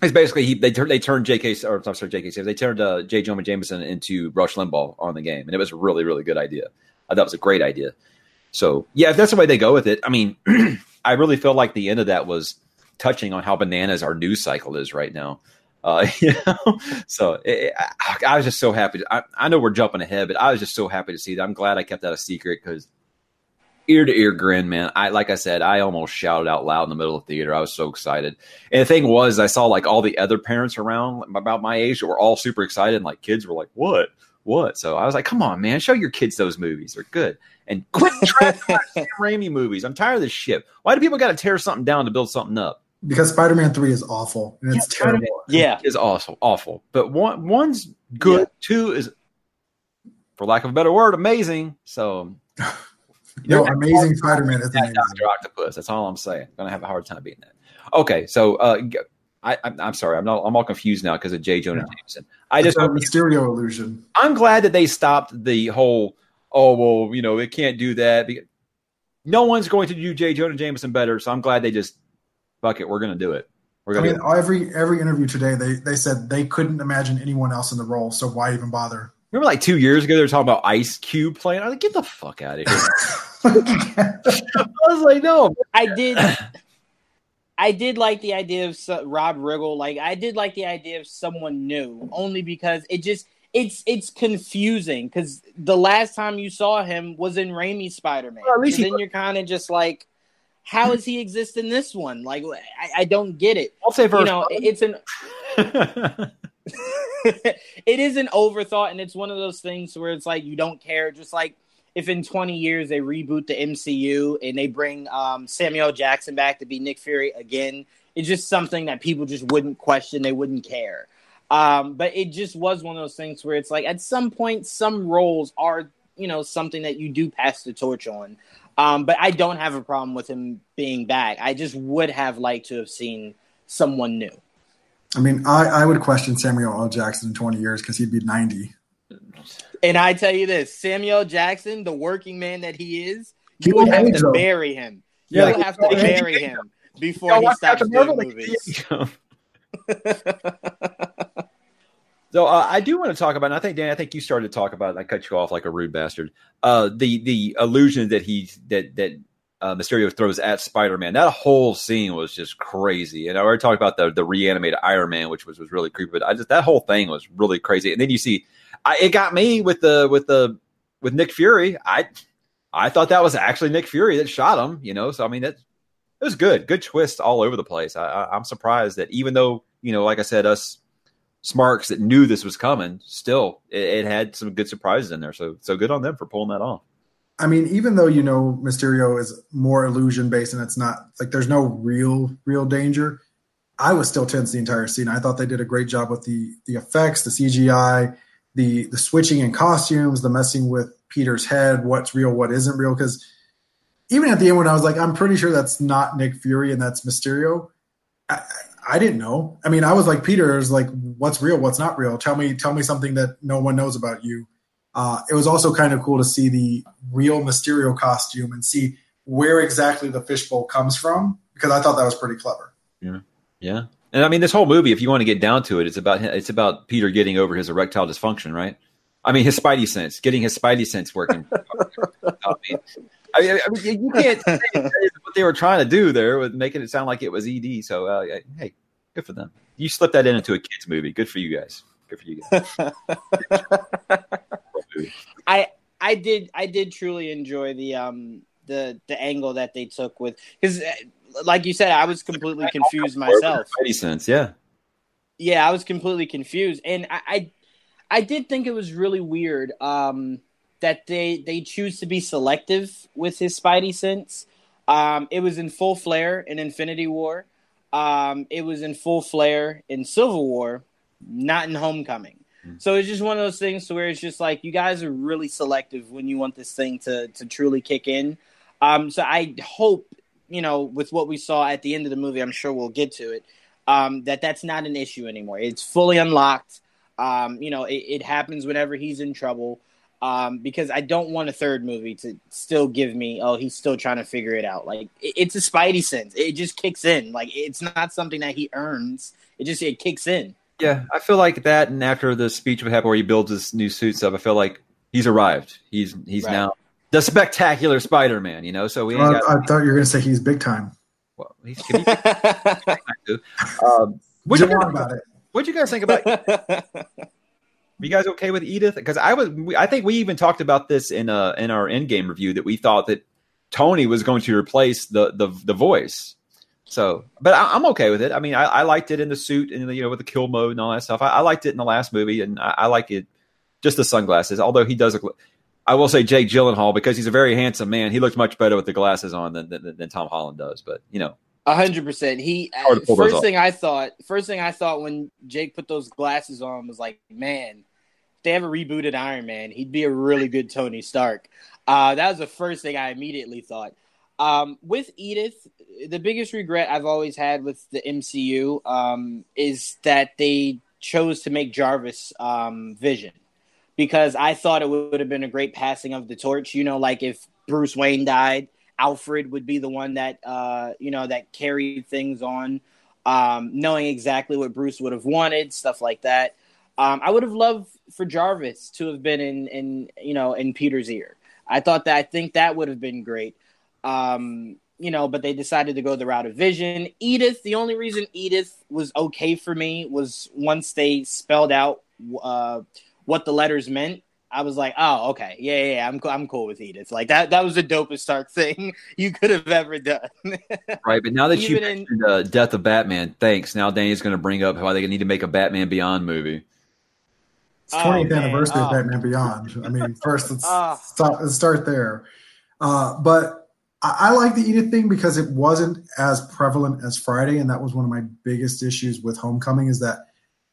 It's basically he, they turned they turned J.K. or I'm sorry J.K. They turned uh, J. Jonah Jameson into Rush Limbaugh on the game, and it was a really really good idea. I thought it was a great idea. So yeah, if that's the way they go with it, I mean, [clears throat] I really feel like the end of that was touching on how bananas our news cycle is right now. Uh, [laughs] you know, so it, I, was just so happy. I, I, know we're jumping ahead, but I was just so happy to see that. I'm glad I kept that a secret because ear to ear grin, man. I like I said, I almost shouted out loud in the middle of the theater. I was so excited. And the thing was, I saw like all the other parents around about my age that were all super excited. And like kids were like, "What? what? So I was like, come on, man, show your kids those movies. They're good. And quit trying Sam Raimi movies. I'm tired of this shit. Why do people got to tear something down to build something up? Because Spider-Man Three is awful and it's Yeah, terrible. Yeah. Is awful, awful. But one one's good. Yeah. Two is, for lack of a better word, amazing. So you [laughs] No, Amazing Spider-Man is that amazing. Doctor Octopus. That's all I'm saying. gonna have a hard time beating that. Okay, so uh, g- I, am I'm sorry, I'm not. I'm all confused now because of J. Jonah Jameson. I It's just, a Mysterio illusion. I'm glad that they stopped the whole. Oh well, you know, it can't do that. Because no one's going to do J. Jonah Jameson better. So I'm glad they just fuck it. We're gonna do it. We're I gonna. mean, every every interview today, they they said they couldn't imagine anyone else in the role, so why even bother? remember, like two years ago, they were talking about Ice Cube playing. I was like, get the fuck out of here. [laughs] [laughs] I was like, no. I did. I did like the idea of so- Rob Riggle. Like I did like the idea of someone new, only because it just it's it's confusing. Because the last time you saw him was in Raimi's Spider Man. Well, at least so he- then you're kind of just like, how does he exist in this one? Like I, I don't get it. I'll say You first. know, it- it's an [laughs] it is an overthought and it's one of those things where it's like you don't care just like if in 20 years they reboot the MCU and they bring um, Samuel Jackson back to be Nick Fury again it's just something that people just wouldn't question they wouldn't care um, but it just was one of those things where it's like at some point some roles are you know something that you do pass the torch on um, but I don't have a problem with him being back I just would have liked to have seen someone new I mean, I, I would question Samuel L. Jackson in 20 years because he'd be 90. And I tell you this, Samuel Jackson, the working man that he is, He you would will have to though. bury him. Yeah, You'll have to like- bury him before he watch stops Captain doing movies. [laughs] [laughs] So uh, I do want to talk about, and I think Dan, I think you started to talk about. it, I cut you off like a rude bastard. Uh, the the illusion that he that that uh, Mysterio throws at Spider Man. That whole scene was just crazy. And I already talked about the the reanimated Iron Man, which was was really creepy. But I just that whole thing was really crazy. And then you see, I, it got me with the with the with Nick Fury. I I thought that was actually Nick Fury that shot him. You know, so I mean that it was good, good twist all over the place. I, I, I'm surprised that even though you know, like I said, us smarks that knew this was coming, still it, it had some good surprises in there. So so good on them for pulling that off. I mean, even though you know Mysterio is more illusion based and it's not like there's no real real danger, I was still tense the entire scene. I thought they did a great job with the the effects, the CGI, the the switching in costumes, the messing with Peter's head, what's real, what isn't real. Because even at the end, when I was like, I'm pretty sure that's not Nick Fury and that's Mysterio, I, I didn't know. I mean, I was like, Peter like, what's real, what's not real? Tell me, tell me something that no one knows about you. Uh, it was also kind of cool to see the real Mysterio costume and see where exactly the fishbowl comes from because I thought that was pretty clever. Yeah. Yeah. And I mean, this whole movie, if you want to get down to it, it's about it's about Peter getting over his erectile dysfunction, right? I mean, his spidey sense, getting his spidey sense working. [laughs] I mean, I mean, you can't say what they were trying to do there with making it sound like it was ED. So, uh, hey, good for them. You slipped that in into a kids movie. Good for you guys. Good for you guys. [laughs] I I did I did truly enjoy the um the the angle that they took with because like you said I was completely confused myself. Spidey sense, yeah. Yeah, I was completely confused, and I, I, I did think it was really weird um, that they they choose to be selective with his Spidey sense. Um, it was in full flare in Infinity War. Um, it was in full flare in Civil War, not in Homecoming. So it's just one of those things where it's just like you guys are really selective when you want this thing to to truly kick in. Um, so I hope you know with what we saw at the end of the movie, I'm sure we'll get to it um, that that's not an issue anymore. It's fully unlocked. Um, you know, it, it happens whenever he's in trouble. Um, because I don't want a third movie to still give me, oh, he's still trying to figure it out. Like it, it's a Spidey sense; it just kicks in. Like it's not something that he earns. It just it kicks in. Yeah, I feel like that. And after the speech we had where he builds his new suit stuff, I feel like he's arrived. He's he's Right. now the spectacular Spider-Man. You know, so we ain't Uh, got. I thought you were going to say he's big time. Well, he's, he, [laughs] [laughs] um, What what'd, you you want guys, about it? what'd you guys think about? [laughs] you guys okay with Edith? Because I was, I think we even talked about this in uh in our Endgame review that we thought that Tony was going to replace the the the voice. So, but I, I'm okay with it. I mean, I, I liked it in the suit and you know with the kill mode and all that stuff. I, I liked it in the last movie, and I, I like it just the sunglasses. Although he does look, I will say Jake Gyllenhaal because he's a very handsome man. He looks much better with the glasses on than than, than Tom Holland does. But you know, hundred percent. He Hard to pull those first thing I thought, first thing I thought when Jake put those glasses on was like, man, if they ever rebooted Iron Man, he'd be a really good Tony Stark. Uh, that was the first thing I immediately thought. Um, with Edith, the biggest regret I've always had with the MCU um, is that they chose to make Jarvis um, Vision because I thought it would have been a great passing of the torch. You know, like if Bruce Wayne died, Alfred would be the one that uh, you know that carried things on, um, knowing exactly what Bruce would have wanted, stuff like that. Um, I would have loved for Jarvis to have been in, in you know in Peter's ear. I thought that I think that would have been great. Um, you know, but they decided to go the route of Vision. Edith, the only reason Edith was okay for me was once they spelled out uh, what the letters meant. I was like, oh, okay, yeah, yeah, yeah I'm co- I'm cool with Edith. Like that, that was the dopest Stark thing [laughs] you could have ever done. [laughs] right? But now that you Even in- mentioned uh, Death of Batman, thanks. Now Danny's going to bring up why they need to make a Batman Beyond movie. It's Oh, 20th man. anniversary Oh. of Batman Beyond. I mean, first let's Ah. [laughs] stop, let's start there. Uh, but I, I like the Edith thing because it wasn't as prevalent as Friday, and that was one of my biggest issues with Homecoming is that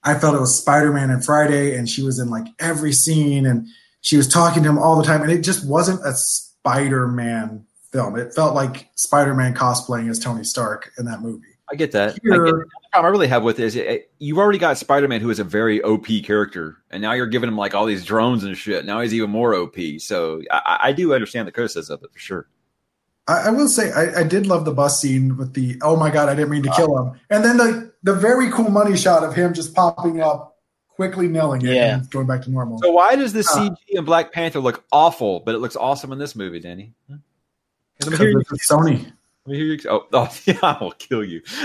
I felt it was Spider Man and Friday, and she was in like every scene, and she was talking to him all the time, and it just wasn't a Spider Man film. It felt like Spider Man cosplaying as Tony Stark in that movie. I get that. I Here- get that. The problem I really have with it is you've already got Spider Man, who is a very OP character, and now you're giving him like all these drones and shit. Now he's even more OP. So I, I do understand the criticism of it for sure. I, I will say I, I did love the bus scene with the oh my god I didn't mean to kill him and then the the very cool money shot of him just popping up quickly nailing it Yeah. and going back to normal. So why does the Uh, CG in Black Panther look awful, but it looks awesome in this movie, Danny? Huh? Because hear you. it's Sony. Let me hear you. Oh, oh [laughs] yeah, I will kill you. [laughs]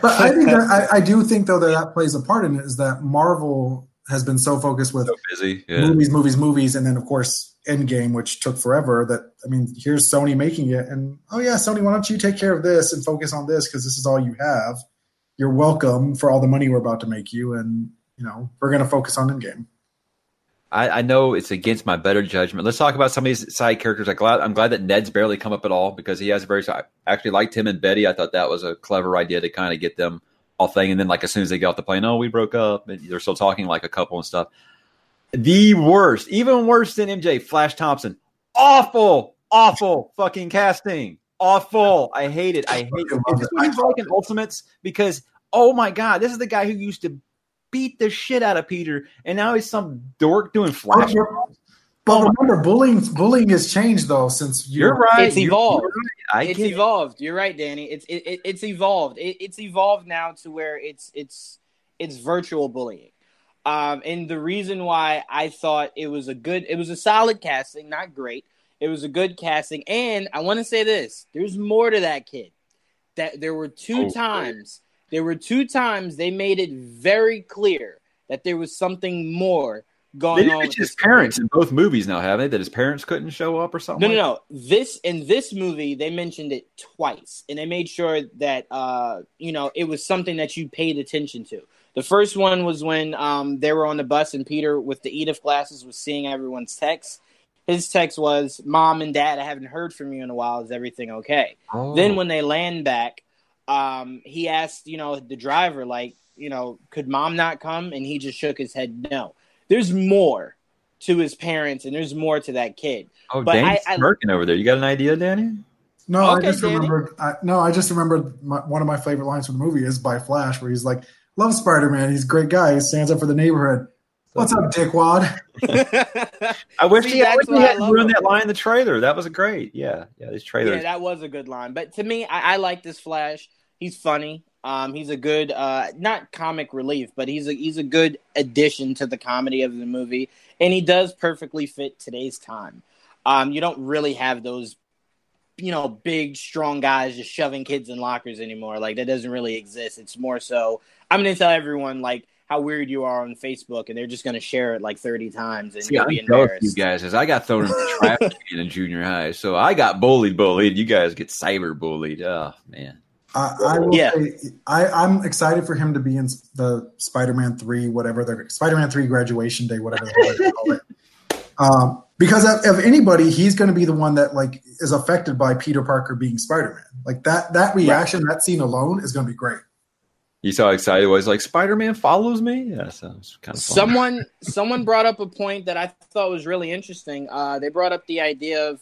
But I think that, I, I do think though that that plays a part in it is that Marvel has been so focused with so busy. Yeah. movies, movies, movies, and then of course Endgame, which took forever. That I mean, here's Sony making it, and oh yeah, Sony, why don't you take care of this and focus on this because this is all you have. You're welcome for all the money we're about to make you, and you know we're going to focus on Endgame. I, I know it's against my better judgment. Let's talk about some of these side characters. I'm glad, I'm glad that Ned's barely come up at all because he has a very. I actually liked him and Betty. I thought that was a clever idea to kind of get them all thing. And then, like as soon as they get off the plane, oh, we broke up. And they're still talking like a couple and stuff. The worst, even worse than MJ, Flash Thompson. Awful, awful fucking casting. Awful. I hate it. I hate it. Is this what he's like in Ultimates? Because oh my god, this is the guy who used to beat the shit out of Peter, and now he's some dork doing Flash. But oh remember, bullying bullying has changed though since you You're right. It's You're- evolved. you're right. I it's get it. evolved. You're right, Danny. It's it, it, it's evolved. It, it's evolved now to where it's it's it's virtual bullying. Um, and the reason why I thought it was a good, it was a solid casting, not great. It was a good casting, and I want to say this: there's more to that kid. That there were two Oh, times, there were two times they made it very clear that there was something more going on. with his parents in both movies now, have they? That his parents couldn't show up or something? No, no, like no. This in this movie, they mentioned it twice, and they made sure that uh, you know it was something that you paid attention to. The first one was when um, they were on the bus, and Peter, with the Edith glasses, was seeing everyone's text. His text was, "Mom and Dad, I haven't heard from you in a while. Is everything okay?" Oh. Then when they land back, um, he asked, you know, the driver, like, you know, could Mom not come? And he just shook his head, no. There's more to his parents, and there's more to that kid. Oh, but Danny's I- I- smirking over there. You got an idea, Danny? No, Okay, I just Danny. remembered. I, no, I just remembered my, one of my favorite lines from the movie is by Flash, where he's like, "Love Spider Man. He's a great guy. He stands up for the neighborhood. What's up, dickwad?" [laughs] I wish See, he, I wish he hadn't love ruined him. that line in the trailer. That was great. Yeah, yeah, these trailers. Yeah, that was a good line. But to me, I, I like this Flash. He's funny. Um, he's a good, uh, not comic relief, but he's a he's a good addition to the comedy of the movie, and he does perfectly fit today's time. Um, you don't really have those, you know, big strong guys just shoving kids in lockers anymore. Like that doesn't really exist. It's more so I'm going to tell everyone like how weird you are on Facebook, and they're just going to share it like 30 times, and See, you'll I'm be jealous of you guys as I got thrown in the trash can in junior high, so I got bullied, bullied. You guys get cyber bullied. Oh man, I, I will Yeah. say I, I'm excited for him to be in the Spider-Man three, whatever the Spider-Man three graduation day, whatever they call it. [laughs] Um, because of, of anybody, he's going to be the one that like is affected by Peter Parker being Spider-Man. Like that that reaction, that scene alone is going to be great. You saw how excited he was like Spider Man follows me. Yeah, sounds kind of fun. Someone someone brought up a point that I thought was really interesting. Uh, they brought up the idea of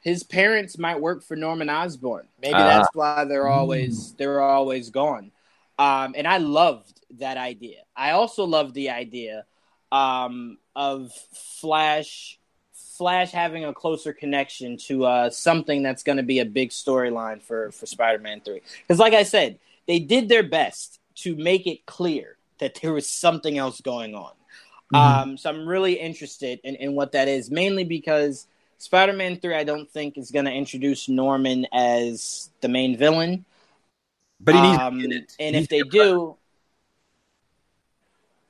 his parents might work for Norman Osborn. Maybe Ah. that's why they're always they're always gone. Um, and I loved that idea. I also loved the idea um, of Flash Flash having a closer connection to uh, something that's going to be a big storyline for for Spider-Man Three. Because, like I said, they did their best to make it clear that there was something else going on. Um, so I'm really interested in, in what that is, mainly because Spider-Man Three, I don't think is going to introduce Norman as the main villain. but he needs Um, to it. and if they do,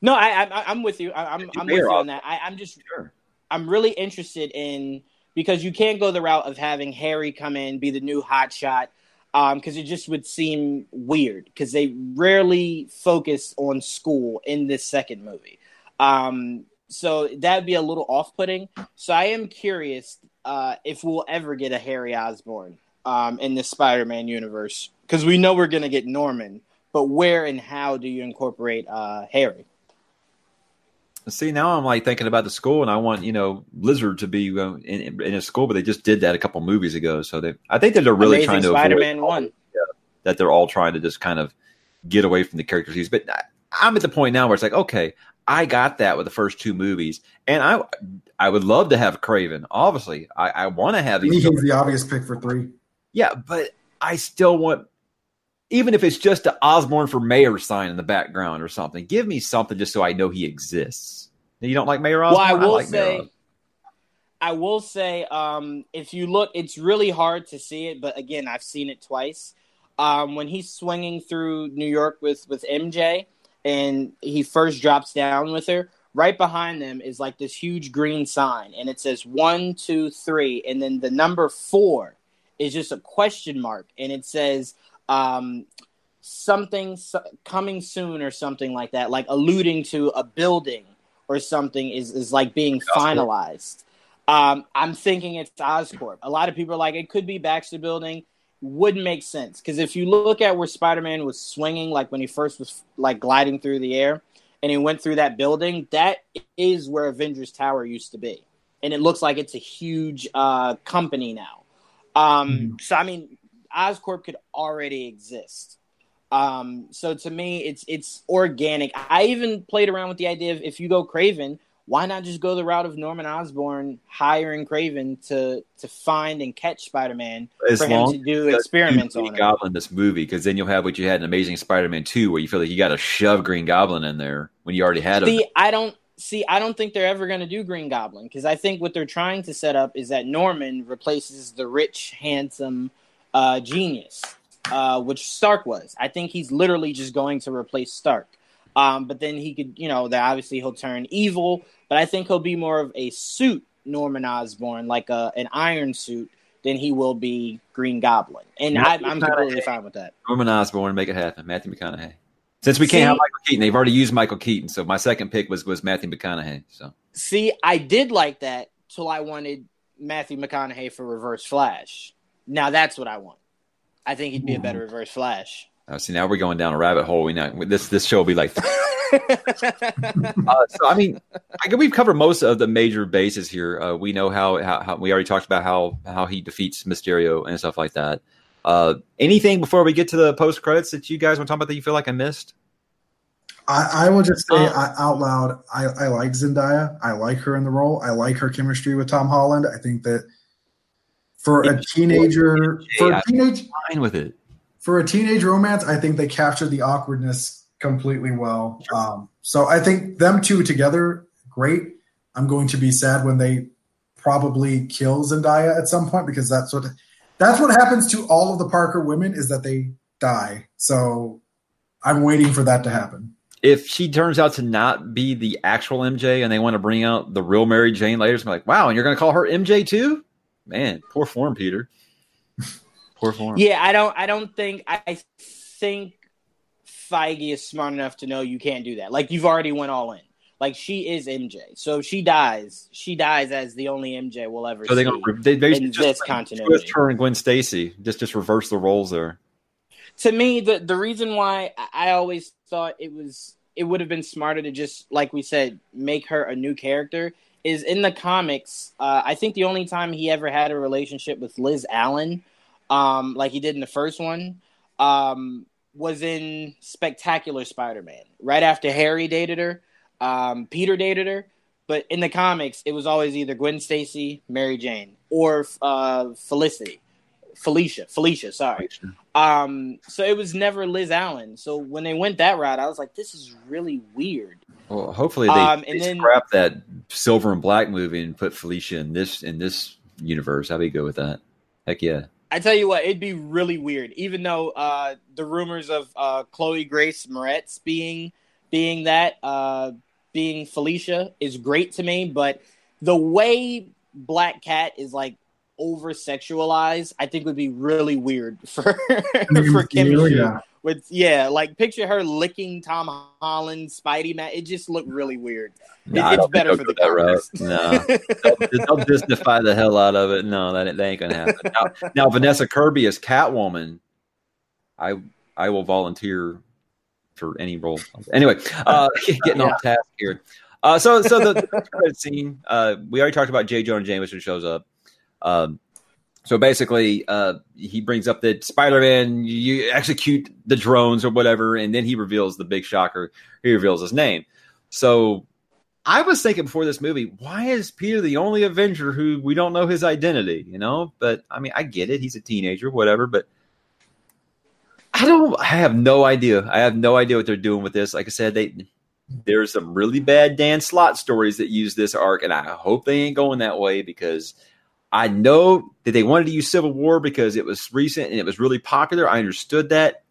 no, I, I I'm with you. I, I'm I'm with you on that. I, I'm just Sure. I'm really interested in because you can't go the route of having Harry come in be the new hot shot because it just would seem weird because they rarely focus on school in this second movie. Um, so that'd be a little off-putting. So I am curious uh, if we'll ever get a Harry Osborn um, in the Spider-Man universe because we know we're gonna get Norman, but where and how do you incorporate uh, Harry? See, now I'm like thinking about the school, and I want you know Blizzard to be uh, in, in a school, but they just did that a couple movies ago. So they, I think that they're really Amazing trying to Spider-Man avoid one. that they're all trying to just kind of get away from the characters. He's, but I- I'm at the point now where it's like, okay, I got that with the first two movies, and I, I would love to have Kraven. Obviously, I, I want to have these. he's the obvious pick for three. Yeah, but I still want, even if it's just an Osborn for mayor sign in the background or something, give me something just so I know he exists. You don't like Mayor Well, I will like say, I will say, um, if you look, it's really hard to see it, but again, I've seen it twice. Um, when he's swinging through New York with with MJ, and he first drops down with her, right behind them is like this huge green sign, and it says one, two, three, and then the number four is just a question mark, and it says um, something s- coming soon or something like that, like alluding to a building or something is is like being finalized. Um, I'm thinking it's Oscorp. A lot of people are like, it could be Baxter Building. Wouldn't make sense because if you look at where Spider-Man was swinging, like when he first was like gliding through the air, and he went through that building, that is where Avengers Tower used to be, and it looks like it's a huge uh, company now. Um, So I mean, Oscorp could already exist. Um, so to me, it's it's organic. I even played around with the idea of if you go Kraven, why not just go the route of Norman Osborn hiring Kraven to to find and catch Spider Man for him to do experiments on Green? Goblin this movie, because then you'll have what you had in Amazing Spider-Man Two, where you feel like you got to shove Green Goblin in there when you already had him. See, I don't see. I don't think they're ever going to do Green Goblin because I think what they're trying to set up is that Norman replaces the rich, handsome uh, genius, uh, which Stark was. I think he's literally just going to replace Stark. Um, but then he could, you know, that obviously he'll turn evil. But I think he'll be more of a suit Norman Osborn, like a, an iron suit, than he will be Green Goblin. And I, I'm completely fine with that. Norman Osborn, make it happen. Matthew McConaughey. Since we can't See- have Michael Keaton, they've already used Michael Keaton, so my second pick was was Matthew McConaughey. So See, I did like that till I wanted Matthew McConaughey for Reverse Flash. Now that's what I want. I think he'd be a better Reverse Flash. uh, see now we're going down a rabbit hole. We know this this show will be like. [laughs] uh, so I mean, I we've covered most of the major bases here. Uh, we know how, how how we already talked about how how he defeats Mysterio and stuff like that. Uh, anything before we get to the post credits that you guys want to talk about that you feel like I missed? I, I will just say Um, I, out loud, I, I like Zendaya. I like her in the role. I like her chemistry with Tom Holland. I think that for a teenager, for a teenage, Fine with it. for a teenage romance, I think they captured the awkwardness completely well. Um, so I think them two together, great. I'm going to be sad when they probably kill Zendaya at some point because that's what that's what happens to all of the Parker women is that they die. So I'm waiting for that to happen. if she turns out to not be the actual MJ and they want to bring out the real Mary Jane later, it's gonna like, wow, and you're going to call her MJ too? Man, poor form, Peter. [laughs] Poor form. Yeah, I don't. I don't think. I think Feige is smart enough to know you can't do that. Like you've already went all in. Like she is MJ, so she dies, she dies as the only MJ we'll ever So they're gonna they basically in just this continuity. twist her and Gwen Stacy. Just just reverse the roles there. to me the the reason why I always thought it was it would have been smarter to just like we said make her a new character is in the comics uh, i think the only time he ever had a relationship with liz allen um, like he did in the first one um, was in spectacular spider-man right after harry dated her um, peter dated her but in the comics it was always either gwen stacy mary jane or uh, felicity felicia felicia sorry um, so it was never Liz Allen. So when they went that route, I was like, this is really weird. Well, hopefully they, Um, they and then- scrap that Silver and Black movie and put Felicia in this in this universe. I'd be good with that. Heck yeah. I tell you what, it'd be really weird. Even though uh, the rumors of uh, Chloe Grace Moretz being being that uh, being Felicia is great to me, but the way Black Cat is like over sexualized, I think would be really weird [laughs] for for chemistry. yeah. With yeah, like picture her licking Tom Holland, Spidey man. It just looked really weird. It- Nah, it's better for the route. No, they'll, they'll justify the hell out of it. No, that, that ain't gonna happen. Now, now, Vanessa Kirby is Catwoman, I I will volunteer for any role. Anyway, uh, [laughs] [laughs] getting off task here. Uh, so so the, the [laughs] scene. Uh, we already talked about J. Jonah Jameson shows up. Um, so basically, uh, he brings up that Spider-Man, you execute the drones or whatever, and then he reveals the big shocker. He reveals his name. So I was thinking before this movie, why is Peter the only Avenger who we don't know his identity? You know, but I mean, I get it; he's a teenager, whatever. But I don't. I have no idea. I have no idea what they're doing with this. Like I said, they there's some really bad Dan Slott stories that use this arc, and I hope they ain't going that way because I know that they wanted to use Civil War because it was recent and it was really popular. I understood that.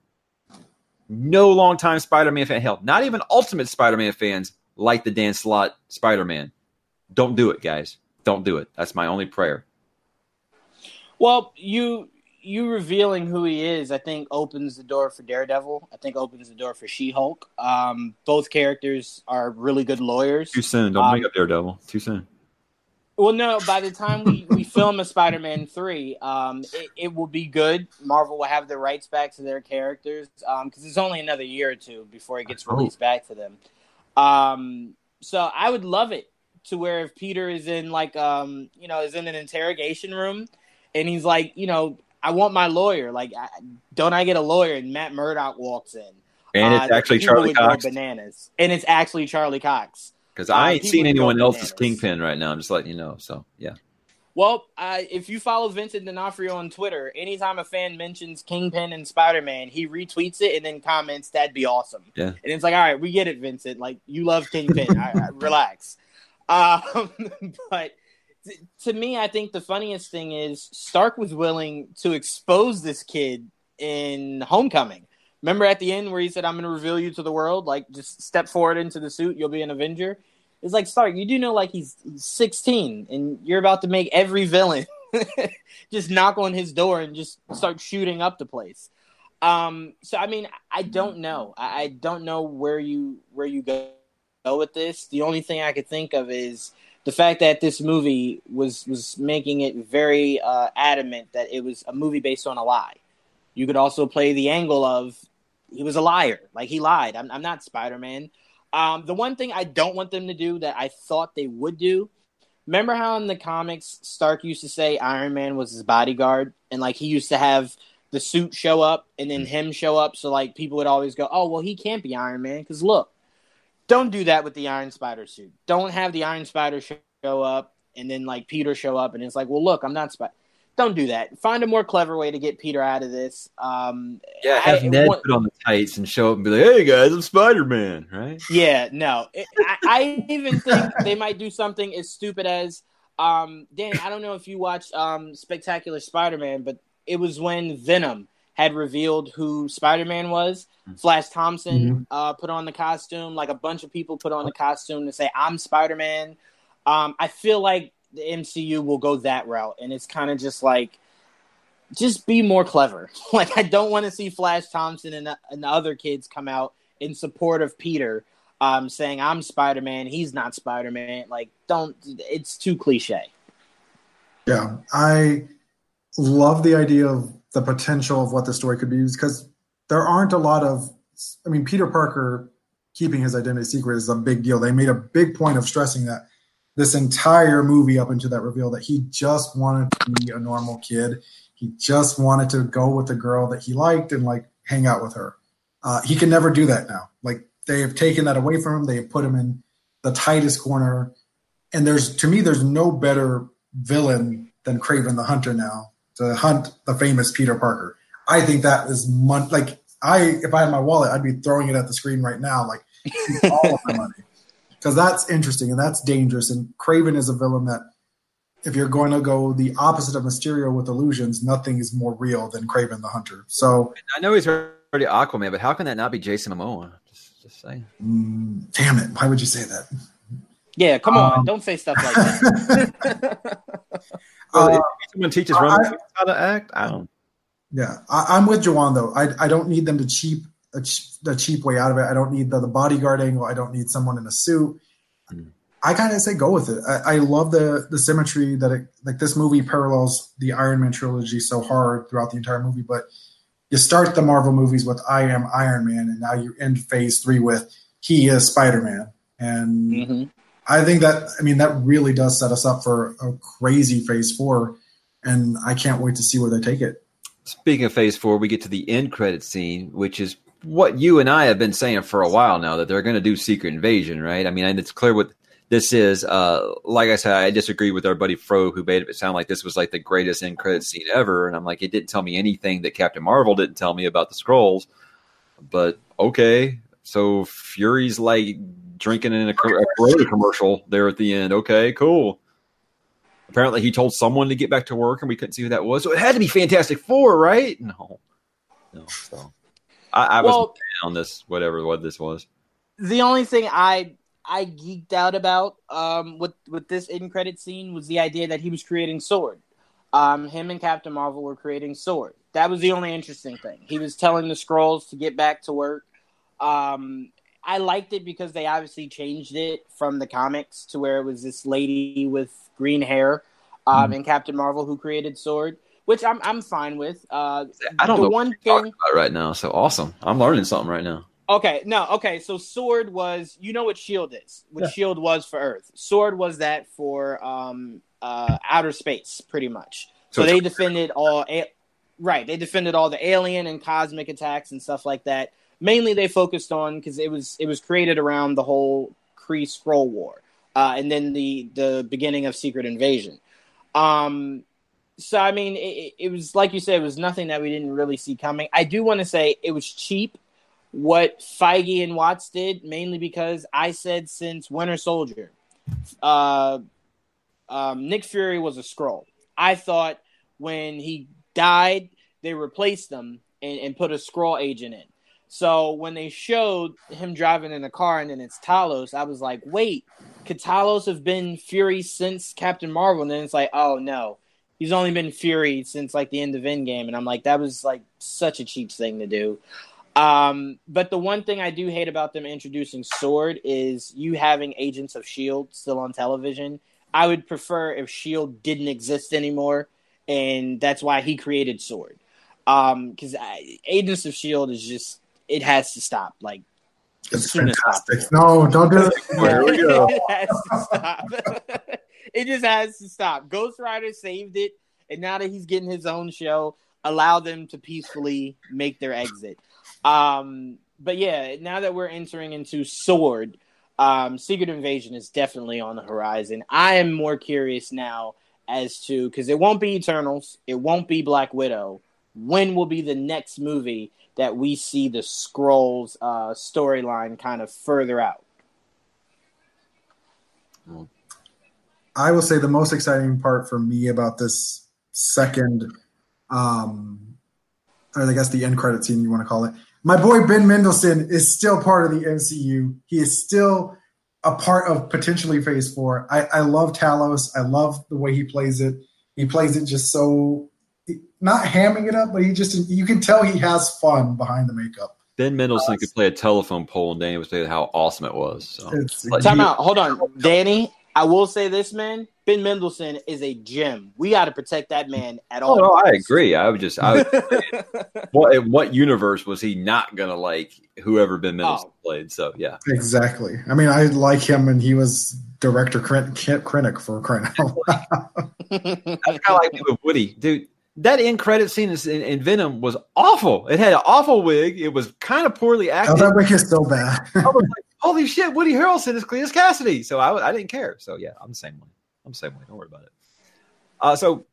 No longtime Spider-Man fan, hell, not even Ultimate Spider-Man fans like the Dan Slott Spider-Man. Don't do it, guys. Don't do it. That's my only prayer. Well, you you revealing who he is, I think, opens the door for Daredevil. I think opens the door for She Hulk. Um, both characters are really good lawyers. Too soon. Don't Um, bring up Daredevil. Too soon. Well, no. By the time we, we [laughs] film a Spider-Man three, um, it, it will be good. Marvel will have the rights back to their characters because it's only another year or two before it gets released back to them. Um, so I would love it to where if Peter is in like um, you know is in an interrogation room and he's like, you know, I want my lawyer. Like, I, don't I get a lawyer? And Matt Murdock walks in, And Uh, it's actually Charlie Cox bananas, and it's actually Charlie Cox. Because I ain't seen anyone else's bananas. Kingpin right now. I'm just letting you know. So yeah. Well, uh, if you follow Vincent D'Onofrio on Twitter, anytime a fan mentions Kingpin and Spider Man, he retweets it and then comments, "That'd be awesome." Yeah. And it's like, all right, we get it, Vincent. Like you love Kingpin. all right, [laughs] relax. Um, [laughs] but t- to me, I think the funniest thing is Stark was willing to expose this kid in Homecoming. Remember at the end where he said, "I'm going to reveal you to the world. Like, just step forward into the suit. You'll be an Avenger." It's like Stark. You do know, like he's, he's 16, and you're about to make every villain [laughs] just knock on his door and just start shooting up the place. Um, so I mean, I don't know. I, I don't know where you where you go, go with this. The only thing I could think of is the fact that this movie was was making it very uh, adamant that it was a movie based on a lie. You could also play the angle of he was a liar, like he lied. I'm, I'm not Spider Man. Um, the one thing I don't want them to do that I thought they would do. Remember how in the comics Stark used to say Iron Man was his bodyguard, and like he used to have the suit show up and then him show up, so like people would always go, "Oh, well, he can't be Iron Man because look." Don't do that with the Iron Spider suit. Don't have the Iron Spider show up and then like Peter show up and it's like, well, look, I'm not Spider. Don't do that. Find a more clever way to get Peter out of this. Um, Yeah, have I- Ned one- put on the tights and show up and be like, "Hey guys, I'm Spider Man," right? Yeah, no. It- I, I even think they might do something as stupid as um Dan, I don't know if you watched um Spectacular Spider-Man, but it was when Venom had revealed who Spider-Man was. Flash Thompson uh put on the costume, like a bunch of people put on the costume to say I'm Spider-Man. Um I feel like the MCU will go that route and it's kind of just like just be more clever. [laughs] Like I don't want to see Flash Thompson and, and the other kids come out in support of Peter, um, saying I'm Spider Man, he's not Spider Man. Like don't, it's too cliche. Yeah, I love the idea of the potential of what the story could be because there aren't a lot of. I mean, Peter Parker keeping his identity secret is a big deal. They made a big point of stressing that this entire movie up into that reveal that he just wanted to be a normal kid. He just wanted to go with the girl that he liked and like hang out with her. Uh, he can never do that now. Like they have taken that away from him. They have put him in the tightest corner. And there's to me, there's no better villain than Kraven the Hunter now to hunt the famous Peter Parker. I think that is mon- like I if I had my wallet, I'd be throwing it at the screen right now, like all of my money, because that's interesting and that's dangerous. And Kraven is a villain that if you're going to go the opposite of Mysterio with illusions, nothing is more real than Kraven the Hunter. So I know he's already Aquaman, but how can that not be Jason Momoa? Just, just saying. Mm, damn it! Why would you say that? Yeah, come um, on! Don't say stuff like that. well, [laughs] uh, someone teaches Roman how to act, I don't. Yeah, I, am with Juwan though. I I don't need them to cheap a, the cheap way out of it. I don't need the, the bodyguard angle. I don't need someone in a suit. Mm. I kind of say go with it. I, I, love the the symmetry that it like this movie parallels the Iron Man trilogy so hard throughout the entire movie. But you start the Marvel movies with I am Iron Man, and now you end Phase Three with he is Spider Man, and mm-hmm. I think that I mean that really does set us up for a crazy Phase Four, and I can't wait to see where they take it. Speaking of Phase Four, we get to the end credit scene, which is what you and I have been saying for a while now that they're going to do Secret Invasion, right? I mean, it's clear what this is uh, like I said, I disagree with our buddy Fro who made it sound like this was like the greatest end credit scene ever, and I'm like, it didn't tell me anything that Captain Marvel didn't tell me about the Skrulls. But okay, so Fury's like drinking in a, a commercial there at the end. Okay, cool. Apparently, he told someone to get back to work, and we couldn't see who that was. So it had to be Fantastic Four, right? No, no. So I, I well, was on this, whatever what this was. The only thing I I geeked out about um, with with this in credit scene was the idea that he was creating Sword. Um, him and Captain Marvel were creating Sword. That was the only interesting thing. He was telling the Skrulls to get back to work. Um, I liked it because they obviously changed it from the comics to where it was this lady with green hair um, mm. and Captain Marvel who created Sword, which I'm I'm fine with. Uh, I don't know one what thing about right now. So awesome! I'm learning something right now. Okay, no, okay. So Sword was, you know what Shield is, what yeah. Shield was for Earth. Sword was that for um, uh, outer space, pretty much. So, so they defended all, a- right? They defended all the alien and cosmic attacks and stuff like that. Mainly, they focused on because it was it was created around the whole Kree Skrull War, uh, and then the the beginning of Secret Invasion. Um, so I mean, it, it was like you said, it was nothing that we didn't really see coming. I do want to say it was cheap what Feige and Watts did, mainly because I said since Winter Soldier, uh, um, Nick Fury was a Skrull. I thought when he died, they replaced him and, and put a Skrull agent in. So when they showed him driving in a car and then it's Talos, I was like, wait, could Talos have been Fury since Captain Marvel? And then it's like, oh no, he's only been Fury since like the end of Endgame. And I'm like, that was like such a cheap thing to do. Um, but the one thing I do hate about them introducing Sword is you having Agents of Shield still on television. I would prefer if Shield didn't exist anymore, and that's why he created Sword. Um, because Agents of Shield is just it has to stop. Like it's fantastic. No, don't do [laughs] it. Here we go. [laughs] it just has to stop. Ghost Rider saved it, and now that he's getting his own show, allow them to peacefully make their exit. Um, but yeah, now that we're entering into Sword, um, Secret Invasion is definitely on the horizon. I am more curious now as to because it won't be Eternals, it won't be Black Widow. When will be the next movie that we see the Skrulls uh, storyline kind of further out? I will say the most exciting part for me about this second, um, or I guess the end credit scene you want to call it, my boy Ben Mendelsohn is still part of the MCU. He is still a part of potentially Phase Four. I, I love Talos. I love the way he plays it. He plays it just so not hamming it up, but he just you can tell he has fun behind the makeup. Ben Mendelsohn uh, could play a telephone pole, and Danny would say how awesome it was. So. Time out. Hold on, Danny. I will say this, man. Ben Mendelsohn is a gem. We got to protect that man at oh, all. Oh, no, I agree. I would just, I would, [laughs] what in what universe was he not gonna like whoever Ben Mendelsohn oh. played? So yeah, exactly. I mean, I like him, and he was director Krennic for crying out [laughs] That's kind of like with Woody, dude. That end credit scene in, in, Venom was awful. It had an awful wig. It was kind of poorly acted. Oh, that wig is so bad. Holy shit, Woody Harrelson is Cletus Kasady. So I, I didn't care. So yeah, I'm the same way. I'm the same way. Don't worry about it. Uh, so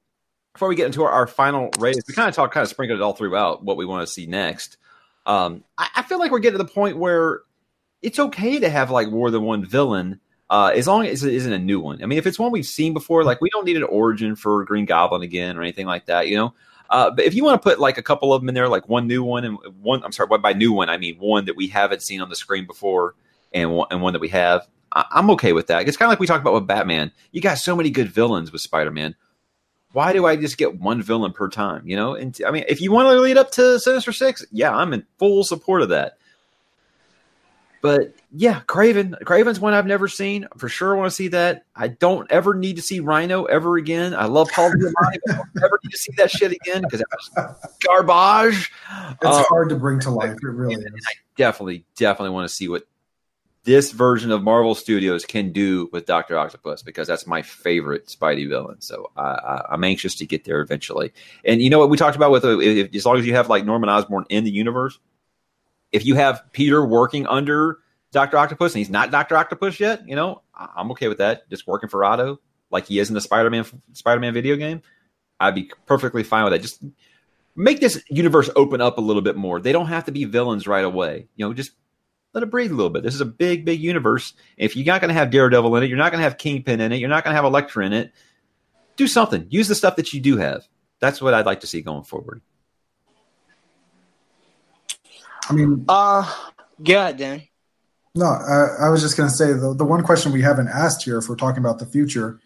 before we get into our, our final ratings, we kind of talk, kind of sprinkled it all throughout what we want to see next. Um, I, I, feel like we're getting to the point where it's okay to have like more than one villain, uh, as long as it isn't a new one. I mean, if it's one we've seen before, like we don't need an origin for Green Goblin again or anything like that, you know. Uh, but if you want to put like a couple of them in there, like one new one and one, I'm sorry, by new one I mean one that we haven't seen on the screen before, and one, and one that we have. I, am okay with that. It's kind of like we talked about with Batman. You got so many good villains with Spider Man. Why do I just get one villain per time? You know, and I mean, if you want to lead up to Sinister Six, yeah, I'm in full support of that. But yeah, Kraven. Kraven's one I've never seen. For sure, I want to see that. I don't ever need to see Rhino ever again. I love Paul Giamatti, but I don't ever need to see that shit again because garbage. It's uh, hard to bring to life. It really is. I definitely, definitely want to see what this version of Marvel Studios can do with Doctor Octopus because that's my favorite Spidey villain. So I, am anxious to get there eventually. And you know what we talked about with uh, if, as long as you have like Norman Osborn in the universe, if you have Peter working under Doctor Octopus and he's not Doctor Octopus yet, you know I'm okay with that. Just working for Otto like he is in the Spider-Man Spider-Man video game, I'd be perfectly fine with that. Just make this universe open up a little bit more. They don't have to be villains right away. You know, just let it breathe a little bit. This is a big, big universe. If you're not going to have Daredevil in it, you're not going to have Kingpin in it, you're not going to have Elektra in it. Do something. Use the stuff that you do have. That's what I'd like to see going forward. I mean, uh, yeah, Dan. No, I, I was just going to say the the one question we haven't asked here, if we're talking about the future,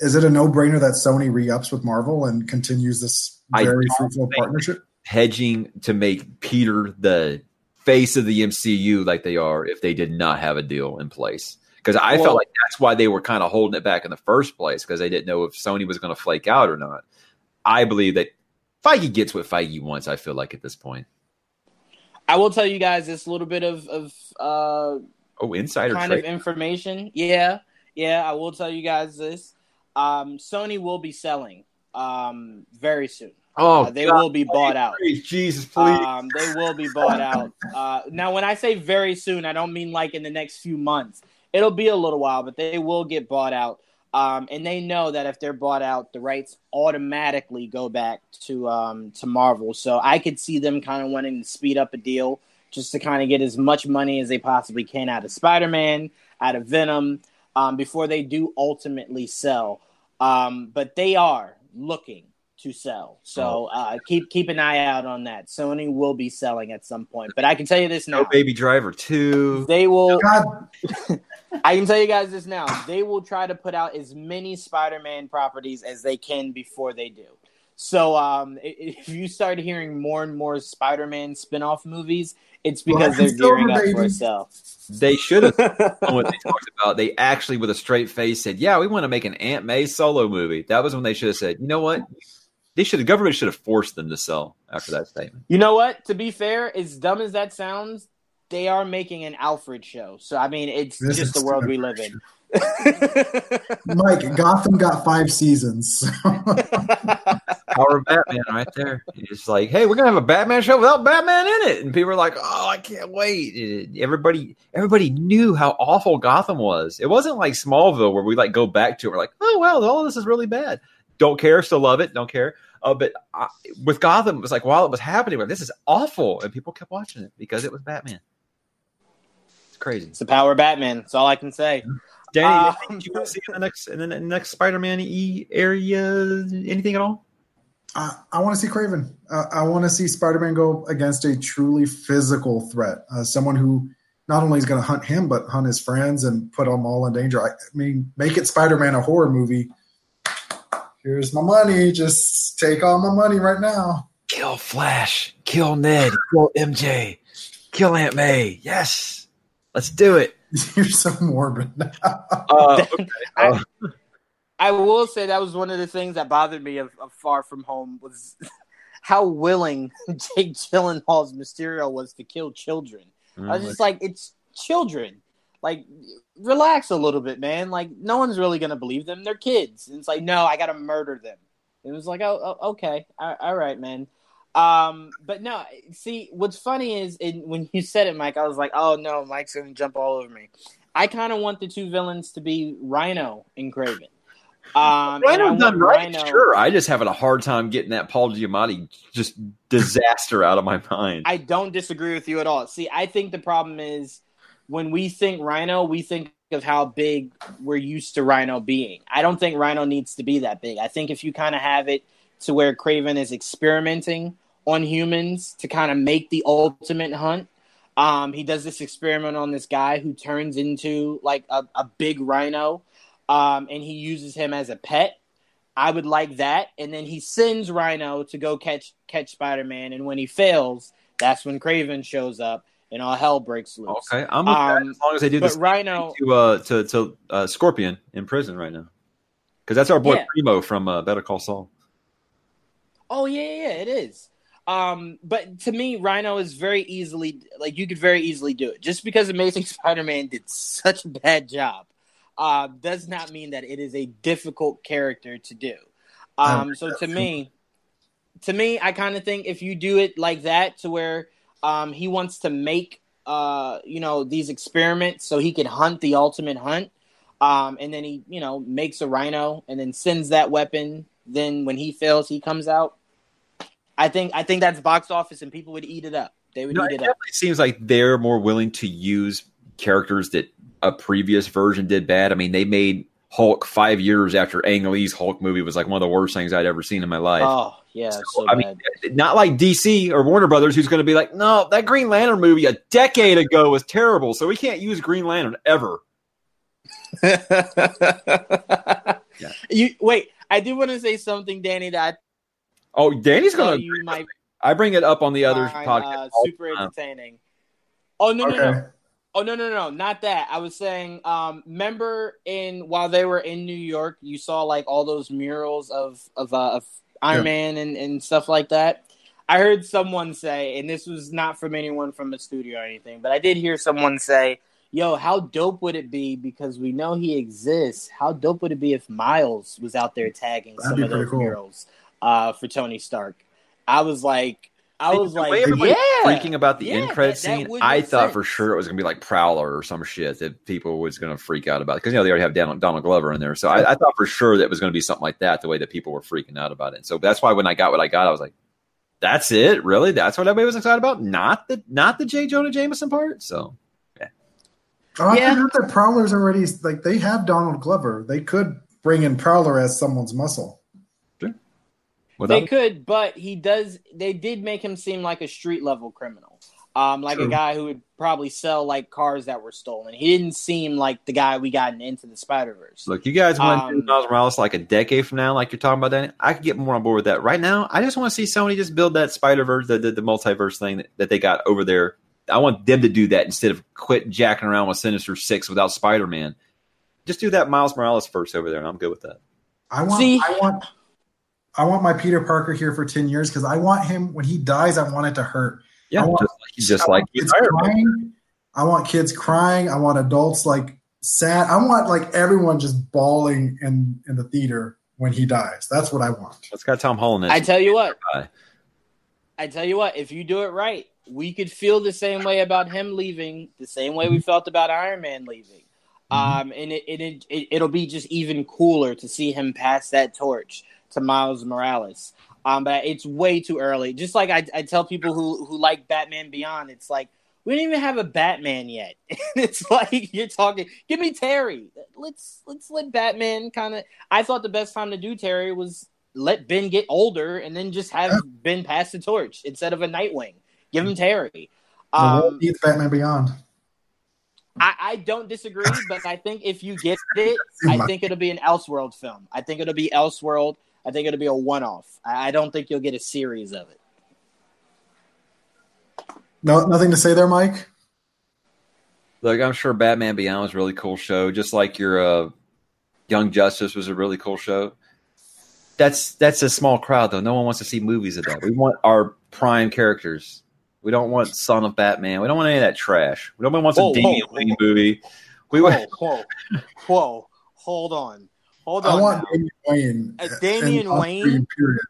is it a no brainer that Sony re ups with Marvel and continues this very fruitful partnership? Hedging to make Peter the face of the MCU like they are if they did not have a deal in place. Because I well, felt like that's why they were kind of holding it back in the first place because they didn't know if Sony was going to flake out or not. I believe that Feige gets what Feige wants. I feel like at this point. I will tell you guys this little bit of of uh, oh insider kind trade. of information. Yeah, yeah. I will tell you guys this. Um, Sony will be selling um, very soon. Oh, uh, they God, will be bought out. Please, Jesus, please. Um, they will be bought out. Uh, now, when I say very soon, I don't mean like in the next few months. It'll be a little while, but they will get bought out. Um, and they know that if they're bought out, the rights automatically go back to um, to Marvel. So I could see them kind of wanting to speed up a deal just to kind of get as much money as they possibly can out of Spider Man, out of Venom, um, before they do ultimately sell. Um, but they are looking to sell. So oh. uh, keep keep an eye out on that. Sony will be selling at some point, but I can tell you this now: no Baby Driver two. They will. [laughs] [laughs] I can tell you guys this now: they will try to put out as many Spider-Man properties as they can before they do. So um, if you start hearing more and more Spider-Man spin-off movies, it's because well, they're gearing up for a sell. They should have [laughs] what they talked about. They actually, with a straight face, said, "Yeah, we want to make an Aunt May solo movie." That was when they should have said, "You know what? They should. The government should have forced them to sell after that statement. You know what? To be fair, as dumb as that sounds, they are making an Alfred show. So I mean, it's this just the world we live in. Mike, Gotham got five seasons. [laughs] Power of Batman, right there. It's like, hey, we're gonna have a Batman show without Batman in it, and people are like, oh, I can't wait. Everybody, everybody knew how awful Gotham was. It wasn't like Smallville where we like go back to. It, we're like, oh well, all this is really bad. Don't care, still love it. Don't care. Uh, but I, with Gotham, it was like while it was happening, this is awful, and people kept watching it because it was Batman. It's crazy. It's the power of Batman. That's all I can say. Danny, um, anything you want to see in the next in the next Spider-Man E area? Anything at all? Uh, I want to see Kraven. Uh, I want to see Spider-Man go against a truly physical threat, uh, someone who not only is going to hunt him but hunt his friends and put them all in danger. I, I mean, make it Spider-Man a horror movie here's my money. Just take all my money right now. Kill Flash. Kill Ned. Kill MJ. Kill Aunt May. Yes. Let's do it. [laughs] You're so morbid. [laughs] Uh, okay. Uh, I will say that was one of the things that bothered me of, of Far From Home was [laughs] how willing Jake Gyllenhaal's Mysterio was to kill children. I was just like, it's children. Like, relax a little bit, man. Like, no one's really gonna believe them. They're kids. And it's like, no, I gotta murder them. It was like, oh, oh okay, all, all right, man. Um, but no, see, what's funny is in, when you said it, Mike, I was like, oh no, Mike's gonna jump all over me. I kind of want the two villains to be Rhino and Kraven. Um, and I Rhino done right, Rhino- sure. I just having a hard time getting that Paul Giamatti just disaster out of my mind. I don't disagree with you at all. See, I think the problem is when we think Rhino, we think of how big we're used to Rhino being. I don't think Rhino needs to be that big. I think if you kind of have it to where Kraven is experimenting on humans to kind of make the ultimate hunt. Um, he does this experiment on this guy who turns into like a, a big rhino, um, and he uses him as a pet. I would like that, and then he sends Rhino to go catch catch Spider Man, and when he fails, that's when Kraven shows up, and all hell breaks loose. Okay, I'm with that Um, as long as they do this Rhino, to uh to to uh, Scorpion in prison right now, because that's our boy Yeah. Primo from uh, Better Call Saul. Oh yeah, yeah, yeah, it is. Um, but to me, Rhino is very easily like you could very easily do it. Just because Amazing [laughs] Spider-Man did such a bad job, uh, does not mean that it is a difficult character to do. Um, so to me, to me, I kind of think if you do it like that, to where um, he wants to make uh, you know these experiments so he can hunt the ultimate hunt, um, and then he you know makes a Rhino and then sends that weapon. Then when he fails, he comes out. I think I think that's box office, and people would eat it up. They would No, eat it it up. definitely seems like they're more willing to use characters that a previous version did bad. I mean, they made Hulk five years after Ang Lee's Hulk movie was like one of the worst things I'd ever seen in my life. Oh yeah, so, I bad. mean, not like DC or Warner Brothers, who's going to be like, no, that Green Lantern movie a decade ago was terrible, so we can't use Green Lantern ever. [laughs] yeah. You wait. I do want to say something, Danny. That Oh, Danny's going to. might I bring it up on the other podcast. uh, super entertaining. Oh no, no, no. Oh no, no, no, not that. I was saying, um, remember in while they were in New York, you saw like all those murals of of, uh, of Iron Yeah. Man and, and stuff like that. I heard someone say, and this was not from anyone from the studio or anything, but I did hear someone say, "Yo, how dope would it be? Because we know he exists. How dope would it be if Miles was out there tagging That'd some of those cool. murals uh, for Tony Stark?" I was like, I was the like, everybody yeah, freaking about the yeah, end credit that- that scene. would I make thought for sure it was going to be like Prowler or some shit that people was going to freak out about because you know they already have Donald, Donald Glover in there. So I, I thought for sure that it was going to be something like that. The way that people were freaking out about it. So that's why when I got what I got, I was like, "That's it, really? That's what everybody was excited about? Not the not the J. Jonah Jameson part." So Oh, I Yeah. forgot that Prowler's already like they have Donald Glover. They could bring in Prowler as someone's muscle. Without They could, but he does. They did make him seem like a street level criminal, um, like a guy who would probably sell like cars that were stolen. He didn't seem like the guy we got in Into the Spider Verse. Look, you guys want Um, Miles Morales like a decade from now, like you're talking about, that. I could get more on board with that. Right now, I just want to see Sony just build that Spider Verse, the, the the multiverse thing that, that they got over there. I want them to do that instead of quit jacking around with Sinister Six without Spider Man. Just do that Miles Morales first over there, and I'm good with that. I want See- I want I want my Peter Parker here for ten years because I want him when he dies. I want it to hurt. Yeah, I want- just like just I like kids crying. I want kids crying. I want adults like sad. I want like everyone just bawling in in the theater when he dies. That's what I want. That's got Tom Holland. in it. I tell you what. I tell you what. If you do it right, we could feel the same way about him leaving, the same way we felt about Iron Man leaving. Um, and it, it, it it'll be just even cooler to see him pass that torch to Miles Morales. Um, but it's way too early. Just like I, I tell people who who like Batman Beyond, it's like we don't even have a Batman yet. [laughs] it's like you're talking. Give me Terry. Let's let's let Batman kind of. I thought the best time to do Terry was let Ben get older and then just have Ben pass the torch instead of a Nightwing. Give him Terry. the world Um, needs Batman Beyond. I, I don't disagree, but I think if you get it, [laughs] I think it'll be an Elseworld film. I think it'll be Elseworld. I think it'll be a one off. I, I don't think you'll get a series of it. No, nothing to say there, Mike. Look, I'm sure Batman Beyond was a really cool show, just like your uh, Young Justice was a really cool show. That's that's a small crowd though. No one wants to see movies of that. We want our prime characters. We don't want Son of Batman. We don't want any of that trash. We don't want Whoa, a Damian Wayne movie. We Whoa, want whoa, whoa! Hold on, hold I want now. Damian Wayne. Uh, Damian Wayne? Period.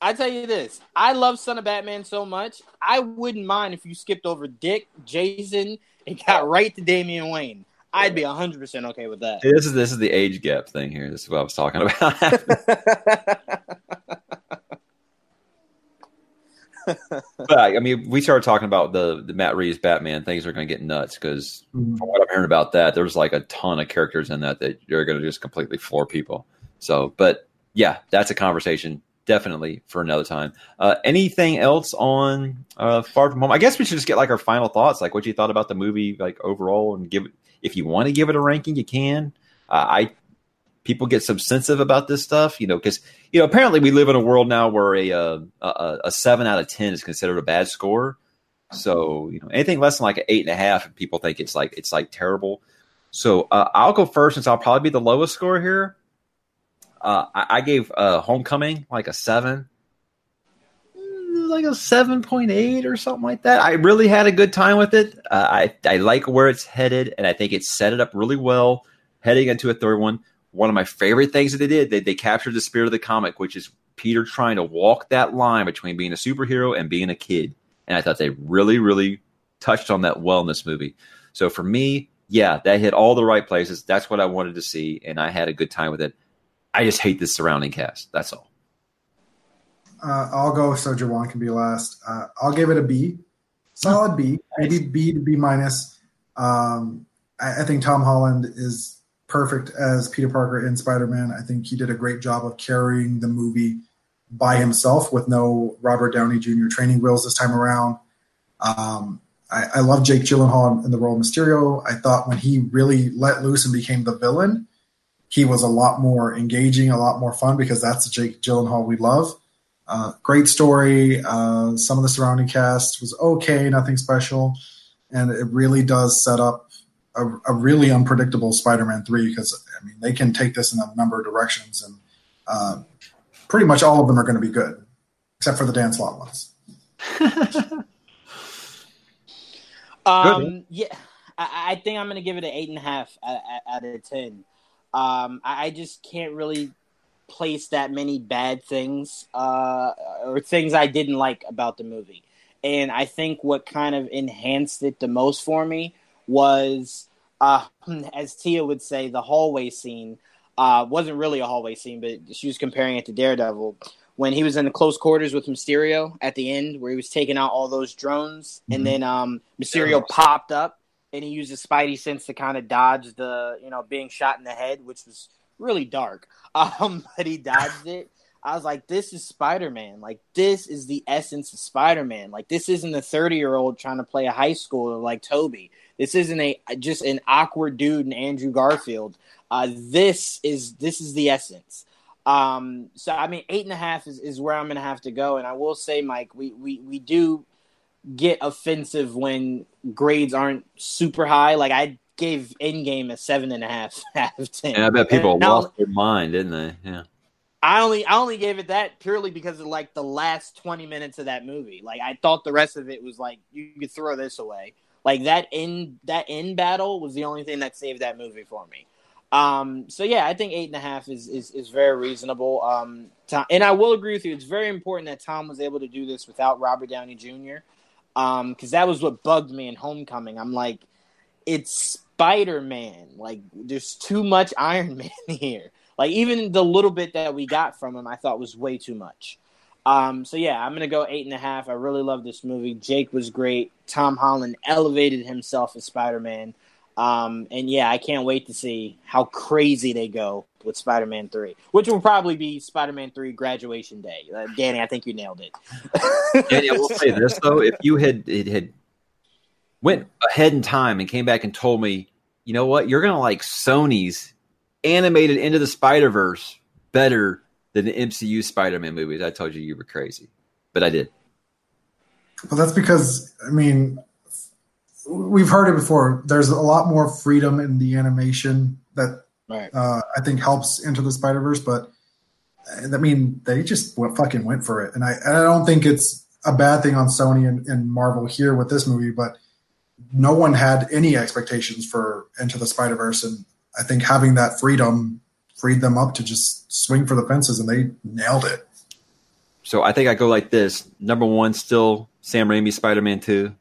I tell you this, I love Son of Batman so much. I wouldn't mind if you skipped over Dick, Jason, and got right to Damian Wayne. I'd be hundred percent okay with that. this is this is the age gap thing here. This is what I was talking about. [laughs] [laughs] [laughs] but I mean, we started talking about the the Matt Reeves Batman. Things are going to get nuts because Mhm. from what I'm hearing about that, there's like a ton of characters in that that you're going to just completely floor people. So, but yeah, that's a conversation definitely for another time. Uh, anything else on uh, Far From Home? I guess we should just get like our final thoughts, like what you thought about the movie, like overall, and give. If you want to give it a ranking, you can. Uh, I people get subsensitive about this stuff, you know, because you know apparently we live in a world now where a, uh, a a seven out of ten is considered a bad score. So you know anything less than like an eight and a half, people think it's like it's like terrible. So uh, I'll go first since I'll probably be the lowest score here. Uh, I, I gave uh, Homecoming like a seven, Mm, like a seven point eight or something like that. I really had a good time with it. Uh, I I like where it's headed, and I think it set it up really well heading into a third one. One of my favorite things that they did, they, they captured the spirit of the comic, which is Peter trying to walk that line between being a superhero and being a kid. And I thought they really, really touched on that well in this movie. So for me, yeah, that hit all the right places. That's what I wanted to see, and I had a good time with it. I just hate the surrounding cast. That's all. Uh, I'll go so Juwan can be last. Uh, I'll give it a B, solid B, maybe B to B minus. Um, I, I think Tom Holland is perfect as Peter Parker in Spider Man. I think he did a great job of carrying the movie by himself with no Robert Downey Jr. training wheels this time around. Um, I, I love Jake Gyllenhaal in the role of Mysterio. I thought when he really let loose and became the villain, he was a lot more engaging, a lot more fun because that's the Jake Gyllenhaal we love. Uh, great story. Uh, some of the surrounding cast was okay, nothing special, and it really does set up a, a really unpredictable Spider-Man three because I mean they can take this in a number of directions, and uh, pretty much all of them are going to be good, except for the Dan Slott ones. [laughs] Um, yeah, I, I think I'm gonna give it an eight and a half out, out of ten. Um, I, I just can't really place that many bad things uh, or things I didn't like about the movie. And I think what kind of enhanced it the most for me was, uh, [laughs] as Tia would say, the hallway scene. Uh, wasn't really a hallway scene, but she was comparing it to Daredevil when he was in the close quarters with Mysterio at the end, where he was taking out all those drones, Mhm. and then um, Mysterio popped up and he used his Spidey sense to kind of dodge the, you know, being shot in the head, which was really dark. [laughs] Um, but he dodged it. I was like, this is Spider Man. Like, this is the essence of Spider Man. Like, this isn't a 30 year old trying to play a high schooler like Tobey. This isn't a just an awkward dude in Andrew Garfield. Uh, this is this is the essence. Um, so I mean, eight and a half is, is where I'm gonna have to go. And I will say, Mike, we we we do get offensive when grades aren't super high. Like I gave Endgame a seven and a half [laughs] out of ten. And I bet people And lost their mind, didn't they? Yeah. I only I only gave it that purely because of like the last twenty minutes of that movie. Like I thought the rest of it was like you could throw this away. Like that in that end battle was the only thing that saved that movie for me. Um, so yeah, I think eight and a half is is, is very reasonable. Um, Tom, and I will agree with you. It's very important that Tom was able to do this without Robert Downey Jr. Um, because that was what bugged me in Homecoming. I'm like, it's Spider Man. Like, there's too much Iron [laughs] Man here. Like, even the little bit that we got from him, I thought was way too much. Um, so yeah, I'm gonna go eight and a half. I really love this movie. Jake was great. Tom Holland elevated himself as Spider Man. Um, and yeah, I can't wait to see how crazy they go with Spider Man Three, which will probably be Spider Man Three graduation day. Uh, Danny, I think you nailed it. [laughs] And I will say this though: if you had it had went ahead in time and came back and told me, you know what, you're gonna like Sony's animated into the Spider Verse better than the MCU Spider-Man movies, I told you you were crazy, but I did. Well, that's because I mean, we've heard it before. There's a lot more freedom in the animation that Right. uh, I think helps into the Spider Verse, but I mean, they just went, fucking went for it, and I and I don't think it's a bad thing on Sony and, and Marvel here with this movie, but no one had any expectations for Into the Spider Verse, and I think having that freedom freed them up to just swing for the fences, and they nailed it. So I think I go like this: number one, still Sam Raimi Spider-Man Two,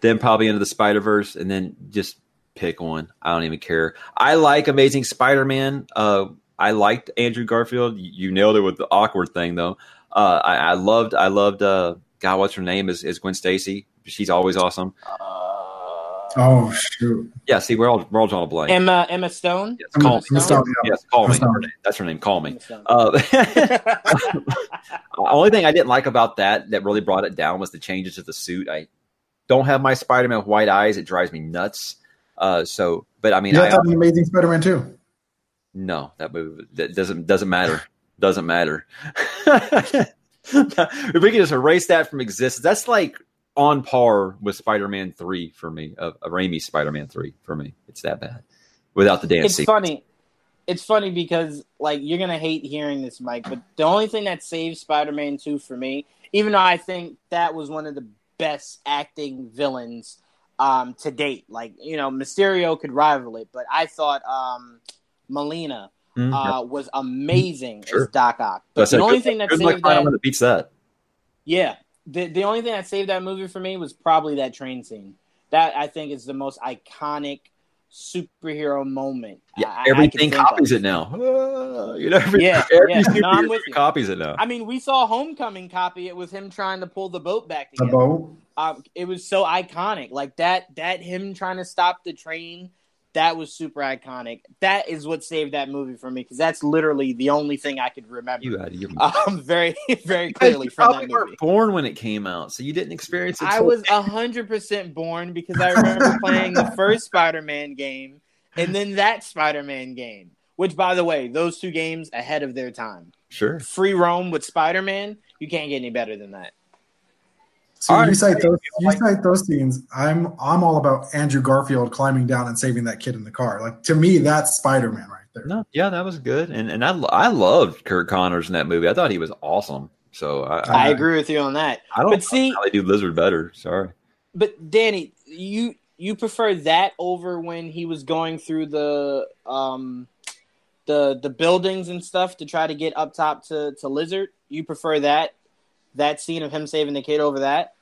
then probably into the Spider-Verse, and then just pick one. I don't even care. I like Amazing Spider-Man. Uh, I liked Andrew Garfield. You, you nailed it with the awkward thing, though. Uh, I, I loved. I loved. Uh, God, what's her name? Is is Gwen Stacy? She's always awesome. Oh shoot! Yeah. See, we're all we're all drawing a blank. Emma Emma Stone. Yes, Emma- call me. Stone, yeah. Yes, call me. Stone. That's her name. Call me. Uh, the [laughs] [laughs] only thing I didn't like about that that really brought it down was the changes to the suit. I don't have my Spider-Man with white eyes; it drives me nuts. Uh, so, but I mean, Yeah, I I, thought the Amazing Spider Man too. no, that movie that doesn't doesn't matter. Doesn't matter. [laughs] if we can just erase that from existence, that's like on par with Spider-Man Three for me. A, a Raimi Spider-Man Three for me. It's that bad without the dance. it's sequence. funny. It's funny because like you're gonna hate hearing this, Mike, but the only thing that saved Spider-Man Two for me, even though I think that was one of the best acting villains um, to date, like you know Mysterio could rival it, but I thought um, Molina Mhm. uh, was amazing Sure. as Doc Ock. But I But said, the only good- thing that good saved that, one that beats that. yeah, the the only thing that saved that movie for me was probably that train scene. That I think is the most iconic superhero moment. Yeah, I- I can everything of. copies it now. Uh, [laughs] you know, every, Yeah, every yeah. No, I'm superhero with you. copies it now. I mean, we saw Homecoming copy it with him trying to pull the boat back The boat. Um, it was so iconic, like that. That him trying to stop the train, that was super iconic. That is what saved that movie for me because that's literally the only thing I could remember. You had you. um, [laughs] very, very You clearly from probably that weren't movie. born when it came out, so you didn't experience it. I till- was [laughs] hundred percent born because I remember [laughs] playing the first Spider-Man game and then that Spider-Man game. Which, by the way, those two games ahead of their time. sure. Free roam with Spider-Man, you can't get any better than that. So All you cite those. You cite those scenes. I'm I'm all about Andrew Garfield climbing down and saving that kid in the car. Like to me, that's Spider Man right there. No, yeah, that was good, and and I I loved Curt Connors in that movie. I thought he was awesome. So I I I, agree with you on that. I don't but see, how they do Lizard better. Sorry. but Danny, you you prefer that over when he was going through the um the the buildings and stuff to try to get up top to to Lizard. You prefer that that scene of him saving the kid over that?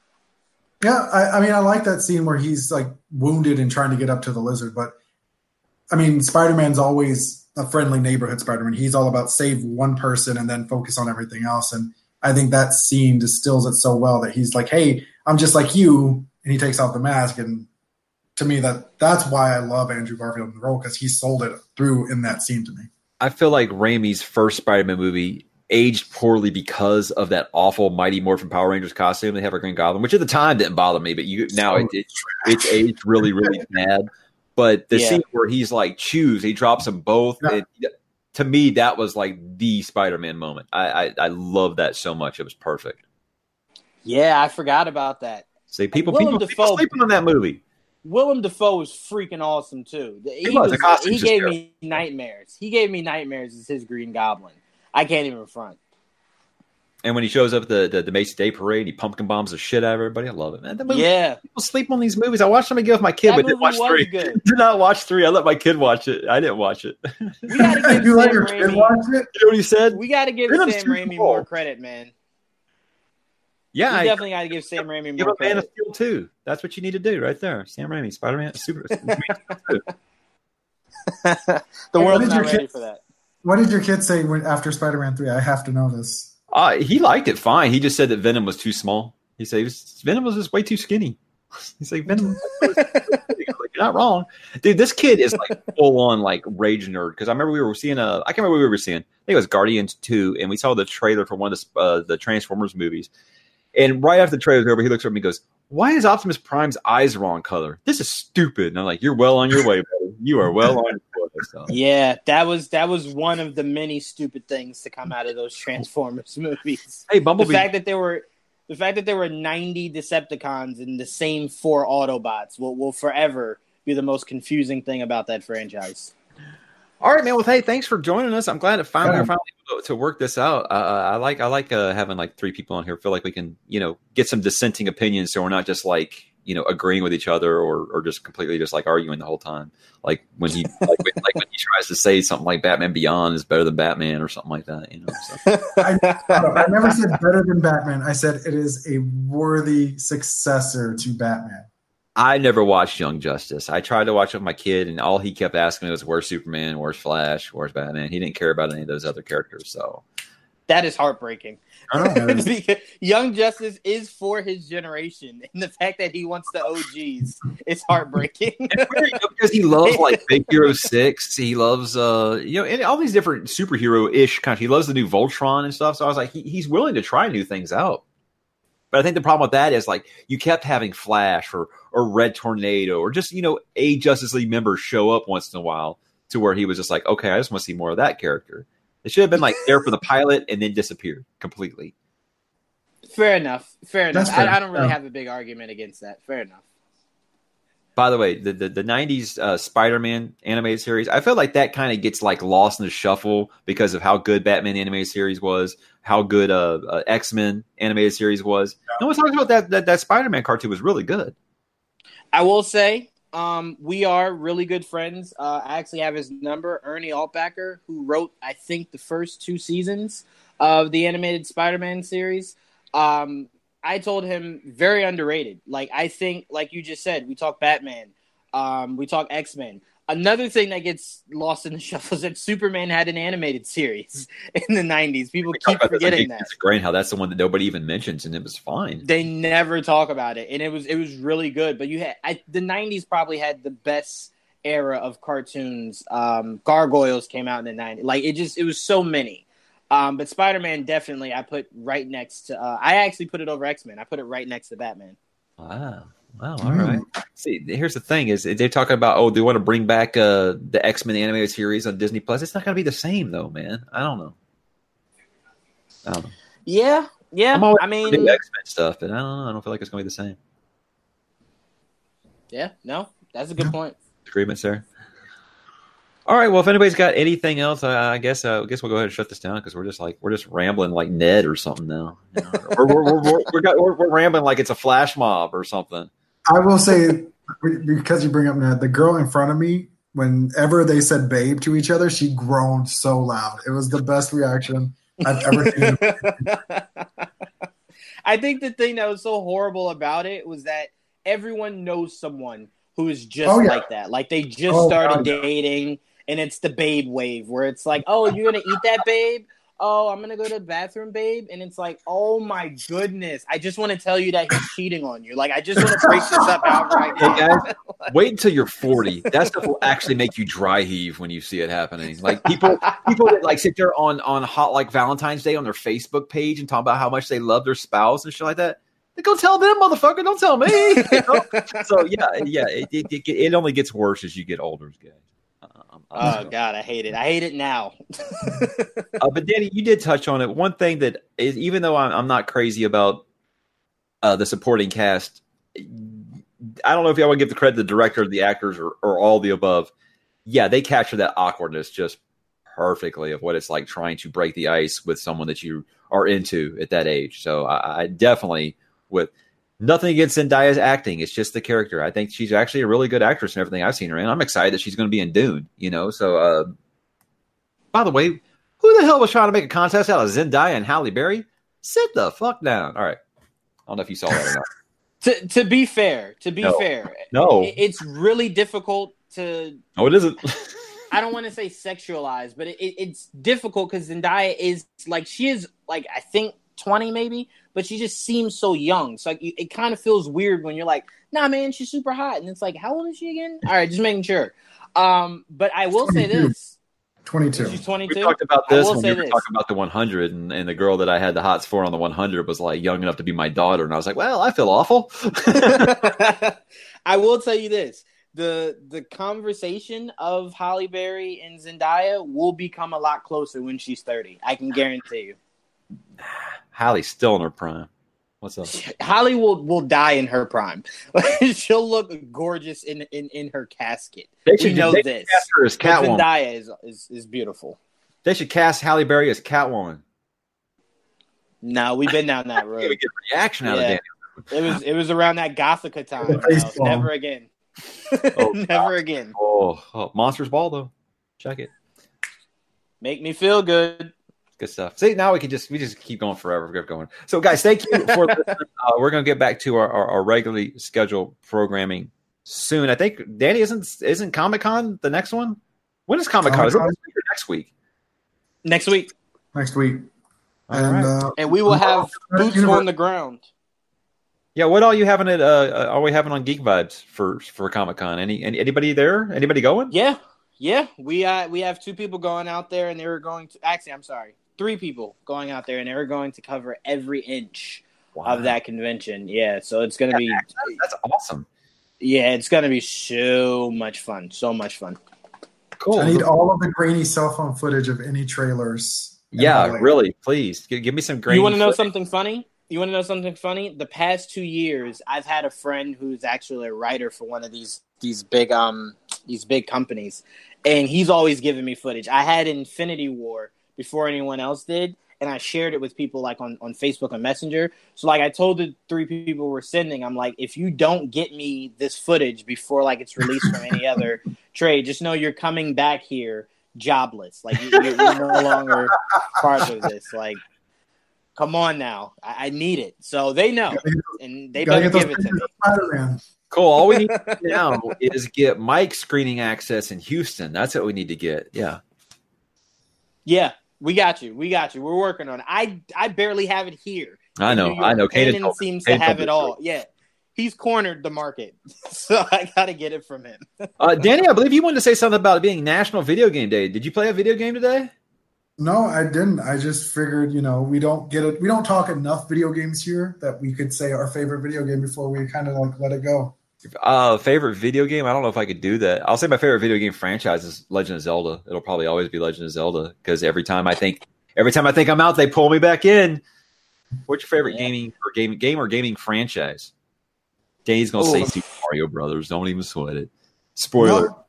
Yeah, I, I mean, I like that scene where he's like wounded and trying to get up to the lizard. But I mean, Spider Man's always a friendly neighborhood Spider Man. He's all about save one person and then focus on everything else. And I think that scene distills it so well that he's like, "Hey, I'm just like you," and he takes off the mask. And to me, that that's why I love Andrew Garfield in the role because he sold it through in that scene to me. I feel like Raimi's first Spider-Man movie aged poorly because of that awful Mighty Morphin Power Rangers costume they have for Green Goblin, which at the time didn't bother me, but you now it, it it's aged really really [laughs] bad. But the Yeah. scene where he's like choose, he drops them both. Yeah. It, to me, that was like the Spider-Man moment. I I, I love that so much. It was perfect. Yeah, I forgot about that. See, people people, people sleeping on that movie. Willem Dafoe was freaking awesome too. He, was. The costume's he gave terrible. me nightmares. He gave me nightmares as his Green Goblin. I can't even front. And when he shows up at the the, the Macy Day Parade, he pumpkin bombs the shit out of everybody. I love it, man. Movie, Yeah, people sleep on these movies. I watched them again with my kid, that but didn't watch three. good. [laughs] Did not watch three. I let my kid watch it. I didn't watch it. We [laughs] gotta give you let Sam your kid watch it? You know what he said? We got to give Sam Raimi small. more credit, man. yeah, I, definitely got to give Sam Raimi give more a Man of. Steel too. That's what you need to do right there. Sam Raimi, Spider Man, Super. [laughs] the world's not ready kid- for that. What did your kid say when, after Spider Man three? I have to know this. uh, he liked it fine. He just said that Venom was too small. He said Venom was just way too skinny. [laughs] He's like Venom. You're not wrong, dude. This kid is like [laughs] full on like rage nerd. Because I remember we were seeing a. I can't remember what we were seeing. I think it was Guardians two, and we saw the trailer for one of the uh, the Transformers movies. And right after the trailer's over, he looks at me and goes, Why is Optimus Prime's eyes wrong color? This is stupid. And I'm like, You're well on your way, buddy. You are well on. So. Yeah, that was that was one of the many stupid things to come out of those Transformers [laughs] movies. Hey, Bumblebee. The fact that there were the fact that there were 90 Decepticons and the same four Autobots will will forever be the most confusing thing about that franchise. All right, man. Well, hey, thanks for joining us. I'm glad to finally Yeah. finally able to work this out. Uh, I like I like uh, having like three people on here. Feel like we can you know get some dissenting opinions, so we're not just like you know agreeing with each other or or just completely just like arguing the whole time. Like when he like when, like when he tries to say something like Batman Beyond is better than Batman or something like that. You know. So. I, [laughs] I never said better than Batman. I said it is a worthy successor to Batman. I never watched Young Justice. I tried to watch it with my kid, and all he kept asking me was, "Where's Superman? Where's Flash? Where's Batman?" He didn't care about any of those other characters. So That is heartbreaking. I don't know. [laughs] Because Young Justice is for his generation, and the fact that he wants the OGs is heartbreaking. [laughs] because he loves like [laughs] Big Hero Six, he loves uh you know and all these different superhero ish kind. Of, he loves the new Voltron and stuff. So I was like, he, he's willing to try new things out. But I think the problem with that is like you kept having Flash or or Red Tornado or just you know a Justice League member show up once in a while to where he was just like, okay, I just want to see more of that character. It should have been like there for the [laughs] pilot and then disappeared completely. fair enough. Fair enough. Fair. I, I don't really Yeah. have a big argument against that. Fair enough. By the way, the the, the '90s uh, Spider-Man animated series, I feel like that kind of gets like lost in the shuffle because of how good Batman animated series was, how good uh, uh X-Men animated series was. No one's talking about that. That, that Spider-Man cartoon was really good. I will say, um, we are really good friends. Uh, I actually have his number, Ernie Altbacker, who wrote, I think, the first two seasons of the animated Spider-Man series. Um, I told him very underrated. Like I think, like you just said, we talk Batman, um, we talk X Men. Another thing that gets lost in the [laughs] shuffle is that Superman had an animated series [laughs] in the '90s. People keep about this in forgetting that. Of Grain, how that's the one that nobody even mentions, and it was fine. They never talk about it, and it was it was really good. But you had I, the '90s probably had the best era of cartoons. Um, Gargoyles came out in the '90s. Like it just it was so many. Um, but Spider Man definitely I put right next to. Uh, I actually put it over X Men. I put it right next to Batman. Wow. Wow. All right. See, here's the thing: is they're talking about oh, they want to bring back uh, the X Men animated series on Disney Plus. It's not going to be the same though, man. I don't know. I don't know. Yeah, yeah. I'm I mean, new X Men stuff, but I don't know. I don't feel like it's going to be the same. yeah. No, that's a good point. Agreement, sir. All right. Well, if anybody's got anything else, I, I guess uh, I guess we'll go ahead and shut this down because we're just like we're just rambling like Ned or something now. You know? we're, we're, we're, we're, we're, got, we're, we're rambling like it's a flash mob or something. I will say because you bring up Ned, the girl in front of me, whenever they said "babe" to each other, she groaned so loud. It was the best reaction I've ever seen. [laughs] I think the thing that was so horrible about it was that everyone knows someone who is just Oh, yeah. like that. Like they just Oh, started God, dating, and it's the babe wave where it's like, "Oh, you're gonna eat that, babe? Oh, I'm gonna go to the bathroom, babe." And it's like, "Oh my goodness! I just want to tell you that he's cheating on you. Like I just want to break this up outright." Hey guys, [laughs] wait until you're 40. That stuff will actually make you dry heave when you see it happening. Like people, people that like sit there on on hot like Valentine's Day on their Facebook page and talk about how much they love their spouse and shit like that. Go tell them, motherfucker. Don't tell me. [laughs] You know? So yeah, yeah. It, it, it only gets worse as you get older, guys. Um, Oh God, I hate it. I hate it now. [laughs] uh, but Danny, you did touch on it. One thing that is, even though I'm, I'm not crazy about uh, the supporting cast, I don't know if y'all want to give the credit to the director, the actors, or, or all the above. Yeah, they capture that awkwardness just perfectly of what it's like trying to break the ice with someone that you are into at that age. So I, I definitely, with nothing against Zendaya's acting, it's just the character. I think she's actually a really good actress and everything I've seen her in. I'm excited that she's going to be in Dune. You know, so. Uh, by the way, who the hell was trying to make a contest out of Zendaya and Halle Berry? Sit the fuck down. All right. I don't know if you saw that or not. [laughs] to to be fair, to be No. fair, No. it- it's really difficult to No, it isn't. [laughs] I don't want to say sexualized, but it, it, it's difficult because Zendaya is like she is like I think twenty maybe, but she just seems so young. So like, it, it kind of feels weird when you're like, nah, man, she's super hot, and it's like, how old is she again? All right, just making sure. Um, but I will say this: Twenty-two. she's twenty We talked about this when say we were this. talking about the 100, and, and the girl that I had the hots for on the 100 was like young enough to be my daughter. And I was like, well, I feel awful. [laughs] [laughs] I will tell you this: the the conversation of Halle Berry and Zendaya will become a lot closer when she's 30. I can guarantee you. Halle's still in her prime. What's up? Halle will will die in her prime. [laughs] She'll look gorgeous in in, in her casket. They we should- know they this. cast her as Catwoman. Zendaya is, is is beautiful. They should cast Halle Berry as Catwoman. No, we've been down that [laughs] road. would get reaction out Yeah. of Danny. It was it was around that Gothika [laughs] time. The you face know, palm. Never again. Oh, Never again. Oh, oh, Monsters Ball though. Check it. Make me feel good. Good stuff. See, now we can just we just keep going forever. We keep going. So, guys, thank you for [laughs] listening. Uh, we're going to get back to our, our, our regularly scheduled programming soon. I think Danny isn't isn't Comic Con the next one. When is Comic Con? Is it Comic-Con? week next week? Next week, next week. And right. uh, and we will have boots Universe- on the ground. Yeah, what all you having at? Uh, uh, are we having on Geek Vibes for for Comic Con? Any, any anybody there? Anybody going? Yeah, yeah. We uh we have two people going out there, and they were going to actually. I'm sorry, three people going out there, and they're going to cover every inch of that convention. Yeah, so it's gonna be That's awesome. yeah, it's gonna be so much fun, so much fun. Cool. I need all of the grainy cell phone footage of any trailers. yeah, LA. really. Please give, give me some great. You want to know something funny? You want to know something funny? The past two years, I've had a friend who's actually a writer for one of these these big um these big companies, and he's always giving me footage. I had Infinity War before anyone else did, and I shared it with people like on on Facebook and Messenger. So like I told the three people we're sending, I'm like, if you don't get me this footage before like it's released from any [laughs] other trade, just know you're coming back here jobless. Like you- you're, you're no longer part of this. Like come on now I, I need it so they know and they Gotta better give it to me Spider-Man. Cool. All we need [laughs] now is get Mike screening access in Houston. That's what we need to get. Yeah. yeah we got you we got you we're working on it i i barely have it here I know. I know. Kaden Kanan told me. seems Kaden to have it me. all yeah he's cornered the market [laughs] so i gotta get it from him Uh, Danny, I believe you wanted to say something about it being National Video Game Day. Did you play a video game today? No, I didn't. I just figured, you know, we don't get it. We don't talk enough video games here that we could say our favorite video game before we kind of like let it go. Uh, favorite video game? I don't know if I could do that. I'll say my favorite video game franchise is Legend of Zelda. It'll probably always be Legend of Zelda because every time I think, every time I think I'm out, they pull me back in. What's your favorite Yeah. gaming or game game or gaming franchise? Danny's gonna say Super Mario Brothers. Don't even sweat it. Spoiler. No,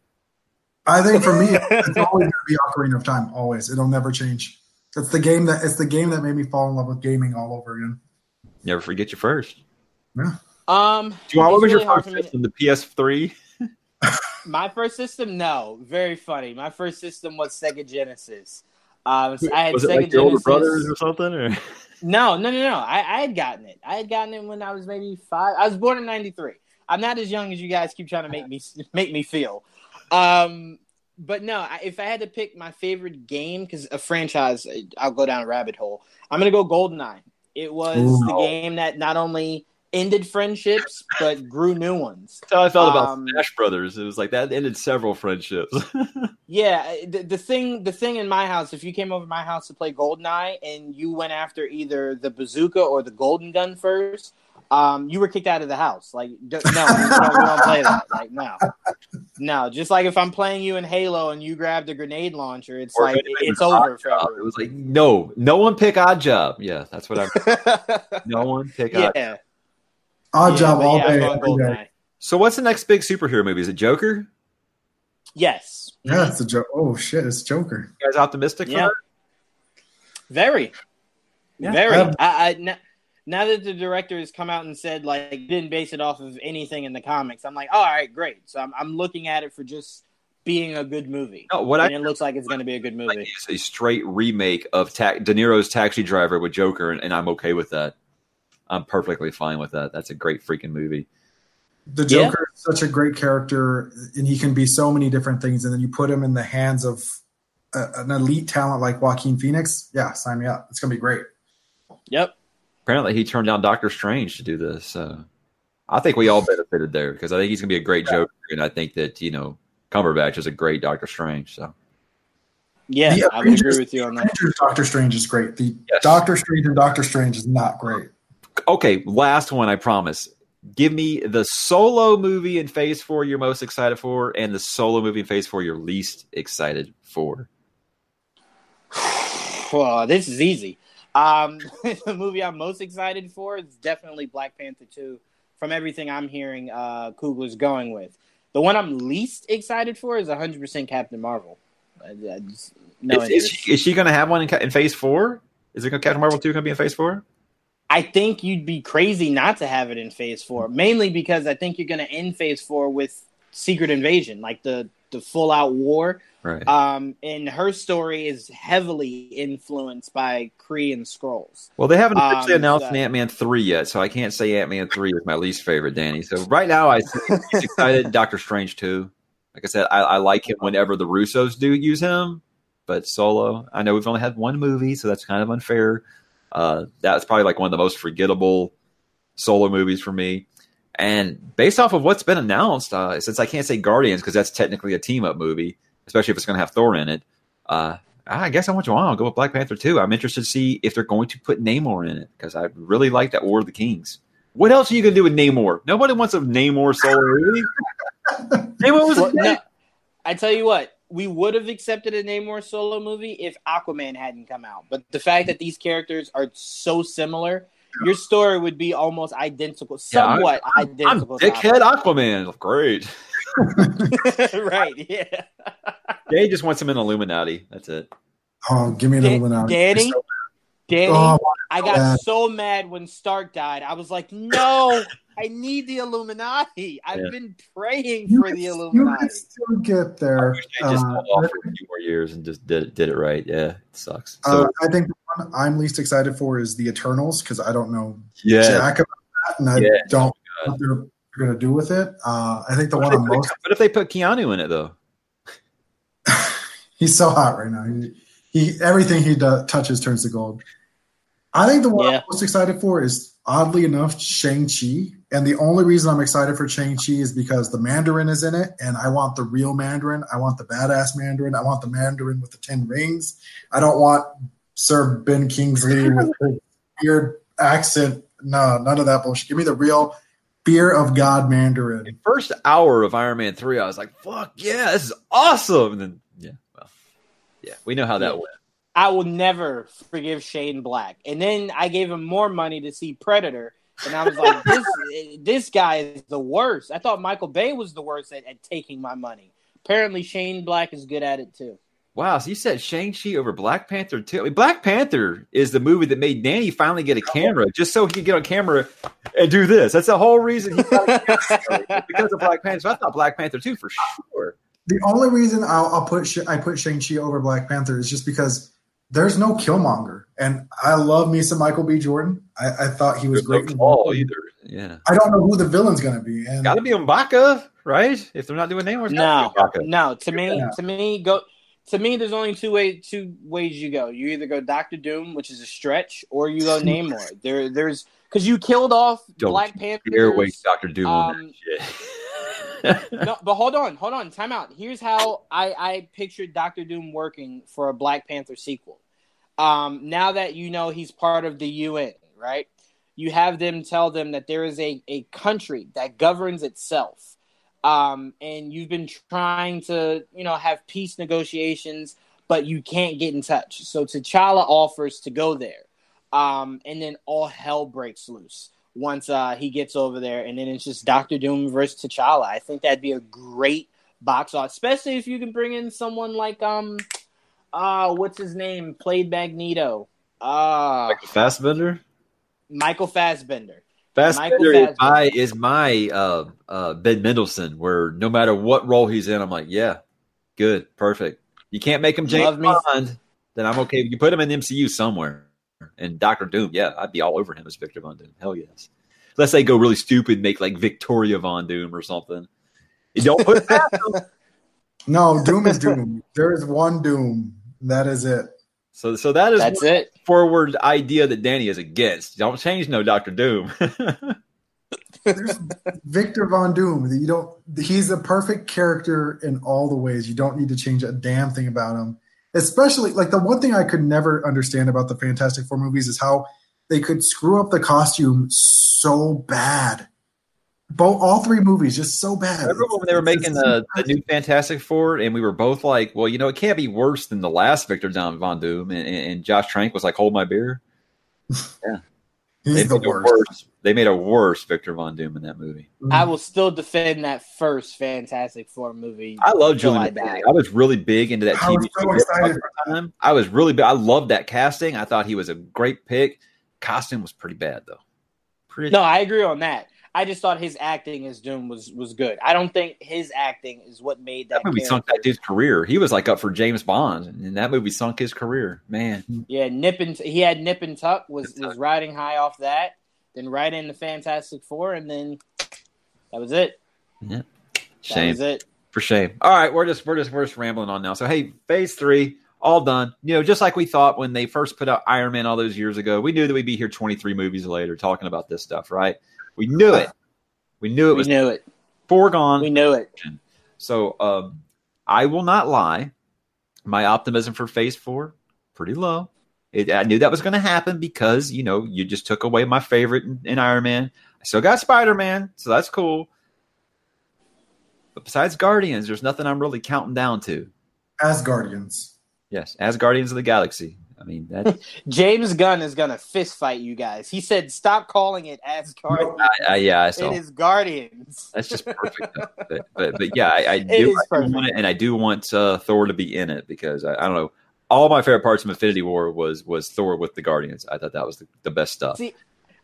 I think for me, it's always going to be Ocarina of Time. Always, it'll never change. It's the game that it's the game that made me fall in love with gaming all over again. Never forget your first. Yeah. Um Do you want? What was really your first system? The PS3. [laughs] my first system no very funny my first system was sega genesis um, so I had was it Sega like your older Genesis. brothers or something? Or? No, no, no, no. I, I had gotten it. I had gotten it when I was maybe five. I was born in '93. I'm not as young as you guys keep trying to make me [laughs] make me feel. Um, but no, I, if I had to pick my favorite game, because a franchise, I'll go down a rabbit hole. I'm gonna go GoldenEye. It was Ooh. the game that not only ended friendships but grew new ones. That's how I felt about Um, Smash Brothers. It was like that ended several friendships. [laughs] Yeah, the, the thing the thing in my house, if you came over to my house to play GoldenEye and you went after either the bazooka or the golden gun first, um, you were kicked out of the house. Like, d- no, we don't, we don't play that. Like, no, no. Just like if I'm playing you in Halo and you grab the grenade launcher, it's Or like it it's over for It was like no, no one pick Odd Job. Yeah, that's what I'm. [laughs] No one pick Odd. yeah, Odd yeah, job all yeah, I'm day. every day. So what's the next big superhero movie? Is it Joker? Yes. Yeah, it's a joke. Oh shit, it's Joker. You guys optimistic Yeah. for Very, Yeah. very. Um, I, I now, now that the director has come out and said like didn't base it off of anything in the comics, I'm like, oh, all right, great. So I'm, I'm looking at it for just being a good movie, No, what I and it looks like it's going to be a good like movie. is a straight remake of Ta- De Niro's Taxi Driver with Joker, and, and I'm okay with that. I'm perfectly fine with that. That's a great freaking movie. The Yeah. Joker is such a great character, and he can be so many different things. And then you put him in the hands of a, an elite talent like Joaquin Phoenix. Yeah, sign me up. It's gonna be great. Yep. Apparently, he turned down Doctor Strange to do this. So I think we all benefited there because I think he's gonna be a great Joker, and I think that you know Cumberbatch is a great Doctor Strange. So Yeah, The I would agree with you on that. Doctor Strange is great. The Yes. Doctor Strange and Doctor Strange is not great. Okay, last one, I promise. give me the solo movie in Phase Four you're most excited for, and the solo movie in Phase Four you're least excited for. [sighs] well, this is easy. Um, [laughs] the movie I'm most excited for is definitely Black Panther 2. From everything I'm hearing, uh, Coogler's going with. The one I'm least excited for is 100% Captain Marvel. I, I just, no is, is she, is she going to have one in, in Phase Four? Is it Captain Marvel 2 going to be in Phase Four? I think you'd be crazy not to have it in Phase Four, mainly because I think you're going to end Phase Four with Secret Invasion, like the the full out war. Right. Um, and her story is heavily influenced by Kree and Skrulls. Well, they haven't actually Um, announced so- Ant Man three yet, so I can't say Ant Man three is my least favorite, Danny. So right now, I am [laughs] excited. Doctor Strange two. Like I said, I, I like him whenever the Russos do use him, but solo, I know we've only had one movie, so that's kind of unfair. Uh, that's probably like one of the most forgettable solo movies for me. And based off of what's been announced, uh, since I can't say Guardians because that's technically a team up movie, especially if it's going to have Thor in it, uh, I guess I want you on. I'll go with Black Panther too. I'm interested to see if they're going to put Namor in it because I really like that War of the Kings. What else are you going to do with Namor? Nobody wants a Namor solo movie. [laughs] Namor was Well, a no, I tell you what, we would have accepted a Namor solo movie if Aquaman hadn't come out. But the fact that these characters are so similar, your story would be almost identical, Yeah, I'm- somewhat I'm identical. to dickhead Aquaman. Great. [laughs] [laughs] Right? Yeah. Jay just wants him in Illuminati. That's it. Oh, give me an Da- Illuminati. Danny, Danny, Oh, I got bad. so mad when Stark died. I was like, no, I need the Illuminati. I've Yeah. been praying you for can- the You Illuminati. can still get there. They just Uh, off for a few more years and just did did it right. Yeah, it sucks. uh, I think the one I'm least excited for is the Eternals because I don't know yeah, jack about that, and I Yeah. don't know what they're going to do with it. Uh, I think the one I'm most What if they put Keanu in it though? [laughs] he's so hot right now. He, he everything he does, touches turns to gold. I think the one Yeah. I'm most excited for is oddly enough Shang Chi, and the only reason I'm excited for Shang Chi is because the Mandarin is in it, and I want the real Mandarin. I want the badass Mandarin. I want the Mandarin with the ten rings. I don't want Sir Ben Kingsley [laughs] with his weird accent. No, none of that bullshit. Give me the real fear of God Mandarin. First hour of Iron Man three, I was like, "Fuck yeah, this is awesome!" And then yeah, well, yeah, we know how that Yeah. went. I will never forgive Shane Black. And then I gave him more money to see Predator, and I was like, [laughs] this this guy is the worst. I thought Michael Bay was the worst at, at taking my money. Apparently, Shane Black is good at it too. Wow, so you said Shang Chi over Black Panther too? I mean, Black Panther is the movie that made Danny finally get a camera, just so he could get on camera and do this. That's the whole reason he got a camera [laughs] because of Black Panther. So I thought Black Panther too for sure. The only reason I'll, I'll put I put Shang Chi over Black Panther is just because there's no Killmonger, and I love me some Michael B. Jordan. I, I thought he was There's great. in Klaue either. Yeah, I don't know who the villain's going to be, and got to be M'Baku, right? If they're not doing Namor, it's No, gotta be M'Baku. no. To me, Yeah. to me, go. To me, there's only two ways. Two ways you go. You either go Doctor Doom, which is a stretch, or you go Namor. There, there's because you killed off Don't Black Panther. Dare waste Doctor Doom on um, that shit. [laughs] [laughs] no, but hold on, hold on, time out. Here's how I, I pictured Doctor Doom working for a Black Panther sequel. Um, now that you know he's part of the UN, right? You have them tell them that there is a, a country that governs itself. Um, and you've been trying to, you know, have peace negotiations, but you can't get in touch. So T'Challa offers to go there. Um, and then all hell breaks loose once uh, he gets over there, and then it's just Doctor Doom versus T'Challa. I think that'd be a great box office, especially if you can bring in someone like um, uh, what's his name? Played Magneto. Uh, Fassbender. Michael Fassbender. Fassbender Michael is my is my uh, uh, Ben Mendelsohn, where no matter what role he's in, I'm like, yeah, good, perfect. You can't make him James Love me. Bond, then I'm okay. You put him in MCU somewhere, and Doctor Doom, yeah, I'd be all over him as Victor Von Doom. Hell yes. Unless they go really stupid, make like Victoria Von Doom or something. You don't put that. [laughs] no Doom is Doom. there is one Doom. That is it. so so that is That's it. forward idea that Danny is against. Don't change no Doctor Doom. [laughs] There's Victor Von Doom. You don't. He's the perfect character in all the ways. You don't need to change a damn thing about him. Especially like the one thing I could never understand about the Fantastic Four movies is how they could screw up the costume so bad. Both all three movies just so bad. Remember when they were making the, the new Fantastic Four, and we were both like, "Well, you know, it can't be worse than the last Victor Don Von Doom," and, and Josh Trank was like, "Hold my beer." [laughs] Yeah, He's they the made, a worst. worse, they made a worse Victor Von Doom in that movie. Mm. I will still defend that first Fantastic Four movie. I love till Julie. I. I was really big into that I TV was so show excited. time. I was really big. I loved that casting. I thought he was a great pick. Costume was pretty bad though. Pretty. No, I agree on that. I just thought his acting as Doom was was good. I don't think his acting is what made that, that movie sunk that dude's career. He was like up for James Bond, and that movie sunk his career. Man, Yeah, Nip and he had Nip and Tuck was was riding high off that, then right into Fantastic Four, and then that was it. Yeah, shame. was it. for shame. All right, we're just we're just we're just rambling on now. So hey, phase three, all done. You know, just like we thought when they first put out Iron Man all those years ago, we knew that we'd be here 23 movies later talking about this stuff, right? We knew it. We knew it We was knew it. foregone. We knew it. So um, I will not lie. My optimism for Phase Four pretty low. It, I knew that was going to happen because you know you just took away my favorite in, in Iron Man. I still got Spider Man, so that's cool. But besides Guardians, there's nothing I'm really counting down to. Asgardians. Yes, Asgardians of the Galaxy. I mean that. [laughs] James Gunn is gonna fist fight you guys. He said, "Stop calling it Asgard. I, I, yeah, I saw. It is Guardians." That's just perfect. but, but but yeah, I, I [laughs] do, I do want it, and I do want uh, Thor to be in it because I, I don't know. All my favorite parts of Infinity War was was Thor with the Guardians. I thought that was the, the best stuff. See,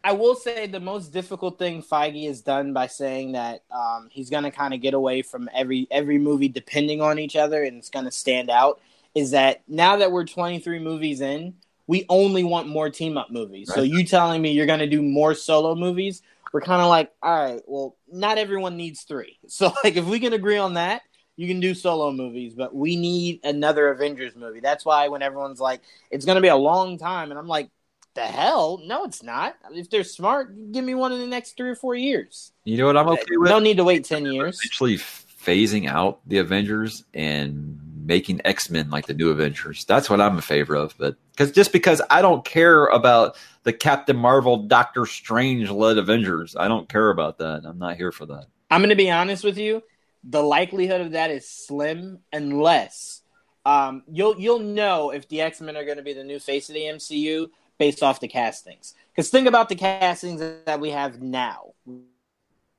I will say the most difficult thing Feige has done by saying that um, he's going to kind of get away from every every movie depending on each other and it's going to stand out is that now that we're 23 movies in, we only want more team up movies. So you telling me you're going to do more solo movies? We're kind of like, all right, well, not everyone needs three. [laughs] So like, if we can agree on that. You can do solo movies, but we need another Avengers movie. That's why when everyone's like, it's going to be a long time, and I'm like, the hell? No, it's not. If they're smart, give me one in the next three or four years. You know what I'm okay with? No need to wait ten years. Actually, phasing out the Avengers and making X Men like the new Avengers. That's what I'm in favor of. But because just because I don't care about the Captain Marvel, Doctor Strange led Avengers, I don't care about that. I'm not here for that. I'm going to be honest with you. The likelihood of that is slim, unless um, you'll you'll know if the X Men are going to be the new face of the MCU based off the castings. Because think about the castings that we have now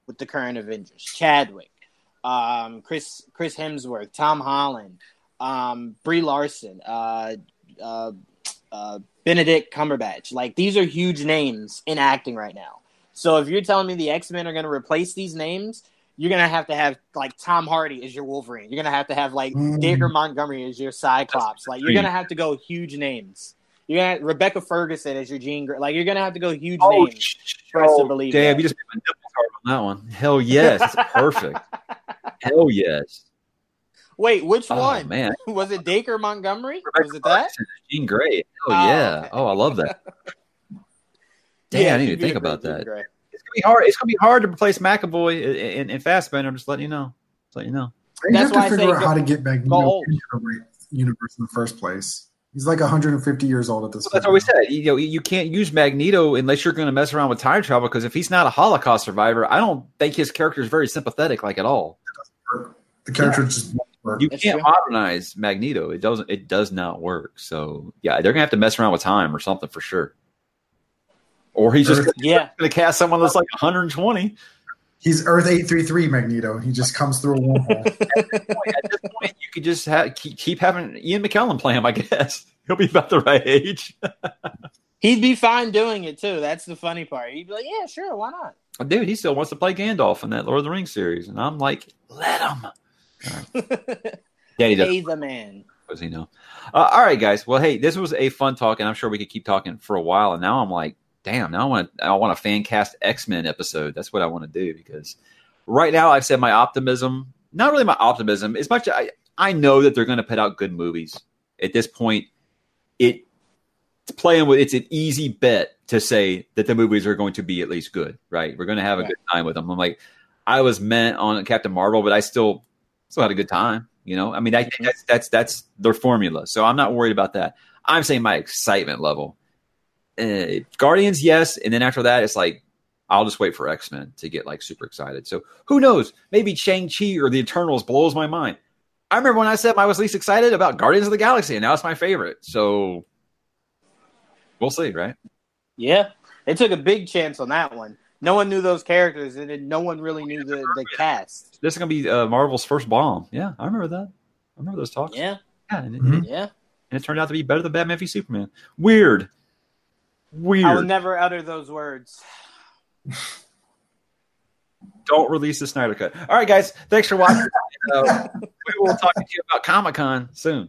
with the current Avengers: Chadwick, um, Chris Chris Hemsworth, Tom Holland, um, Brie Larson, uh, uh, uh, Benedict Cumberbatch. Like these are huge names in acting right now. So if you're telling me the X Men are going to replace these names, you're going to have to have like Tom Hardy as your Wolverine. You're going to have to have like Mm. Dacre Montgomery as your Cyclops. Like you're going to have to go huge names. You're gonna Rebecca Ferguson as your Jean Grey. Like you're going to have to go huge names for us to believe. Oh, damn! that. You just made my nipples hard on that one. Hell yes, it's perfect. [laughs] Hell yes. Wait, which Oh one man, [laughs] was it? Dacre Montgomery? Rebecca was it that? Ferguson, Jean Grey. Oh, Oh, yeah. okay. Oh, I love that. [laughs] Damn, Yeah, I didn't she even did think about Jean that. Grey. It's gonna be hard. It's gonna be hard to replace McAvoy in, in, in Fassbender. I'm just letting you know. Just letting you know. They That's have to figure out how to get go Magneto old. into the universe in the first place. He's like 150 years old at this Well, point. that's what we said. You know, you can't use Magneto unless you're going to mess around with time travel. Because if he's not a Holocaust survivor, I don't think his character is very sympathetic, like at all. The character just won't work. You can't modernize Magneto. It doesn't. It does not work. So yeah, they're gonna have to mess around with time or something for sure. Or he's just Earth- gonna, Yeah. gonna cast someone that's like 120. He's Earth 833 Magneto. He just comes through a wormhole. [laughs] At this point, you could just have, keep, keep having Ian McKellen play him. I guess [laughs] he'll be about the right age. [laughs] He'd be fine doing it too. That's the funny part. He'd be like, "Yeah, sure, why not?" Dude, he still wants to play Gandalf in that Lord of the Rings series, and I'm like, let him. Yeah, he [laughs] does. Pay the man. does he know? Uh, all right, guys. Well, hey, this was a fun talk, and I'm sure we could keep talking for a while. And now I'm like, damn, now I want I want a fan cast X Men episode. That's what I want to do because right now I've said my optimism, not really my optimism, as much I I know that they're going to put out good movies. At this point, it it's playing with it's an easy bet to say that the movies are going to be at least good, right? We're going to have a Right. good time with them. I'm like, I was meant on Captain Marvel, but I still still had a good time. You know, I mean, I think Mhm. that's that's that's their formula. So I'm not worried about that. I'm saying my excitement level. Uh, Guardians, yes, and then after that, it's like I'll just wait for X Men to get like super excited. So who knows? Maybe Shang Chi or the Eternals blows my mind. I remember when I said I was least excited about Guardians of the Galaxy, and now it's my favorite. So we'll see, right? Yeah, they took a big chance on that one. No one knew those characters, and then no one really knew the, the cast. This is gonna be uh, Marvel's first bomb. Yeah, I remember that. I remember those talks. Yeah, yeah, and it, Mhm. yeah. and it turned out to be better than Batman v Superman. Weird, weird. I will never utter those words. Don't release the Snyder Cut. All right, guys. Thanks for watching. [laughs] uh, we will talk to you about Comic Con soon.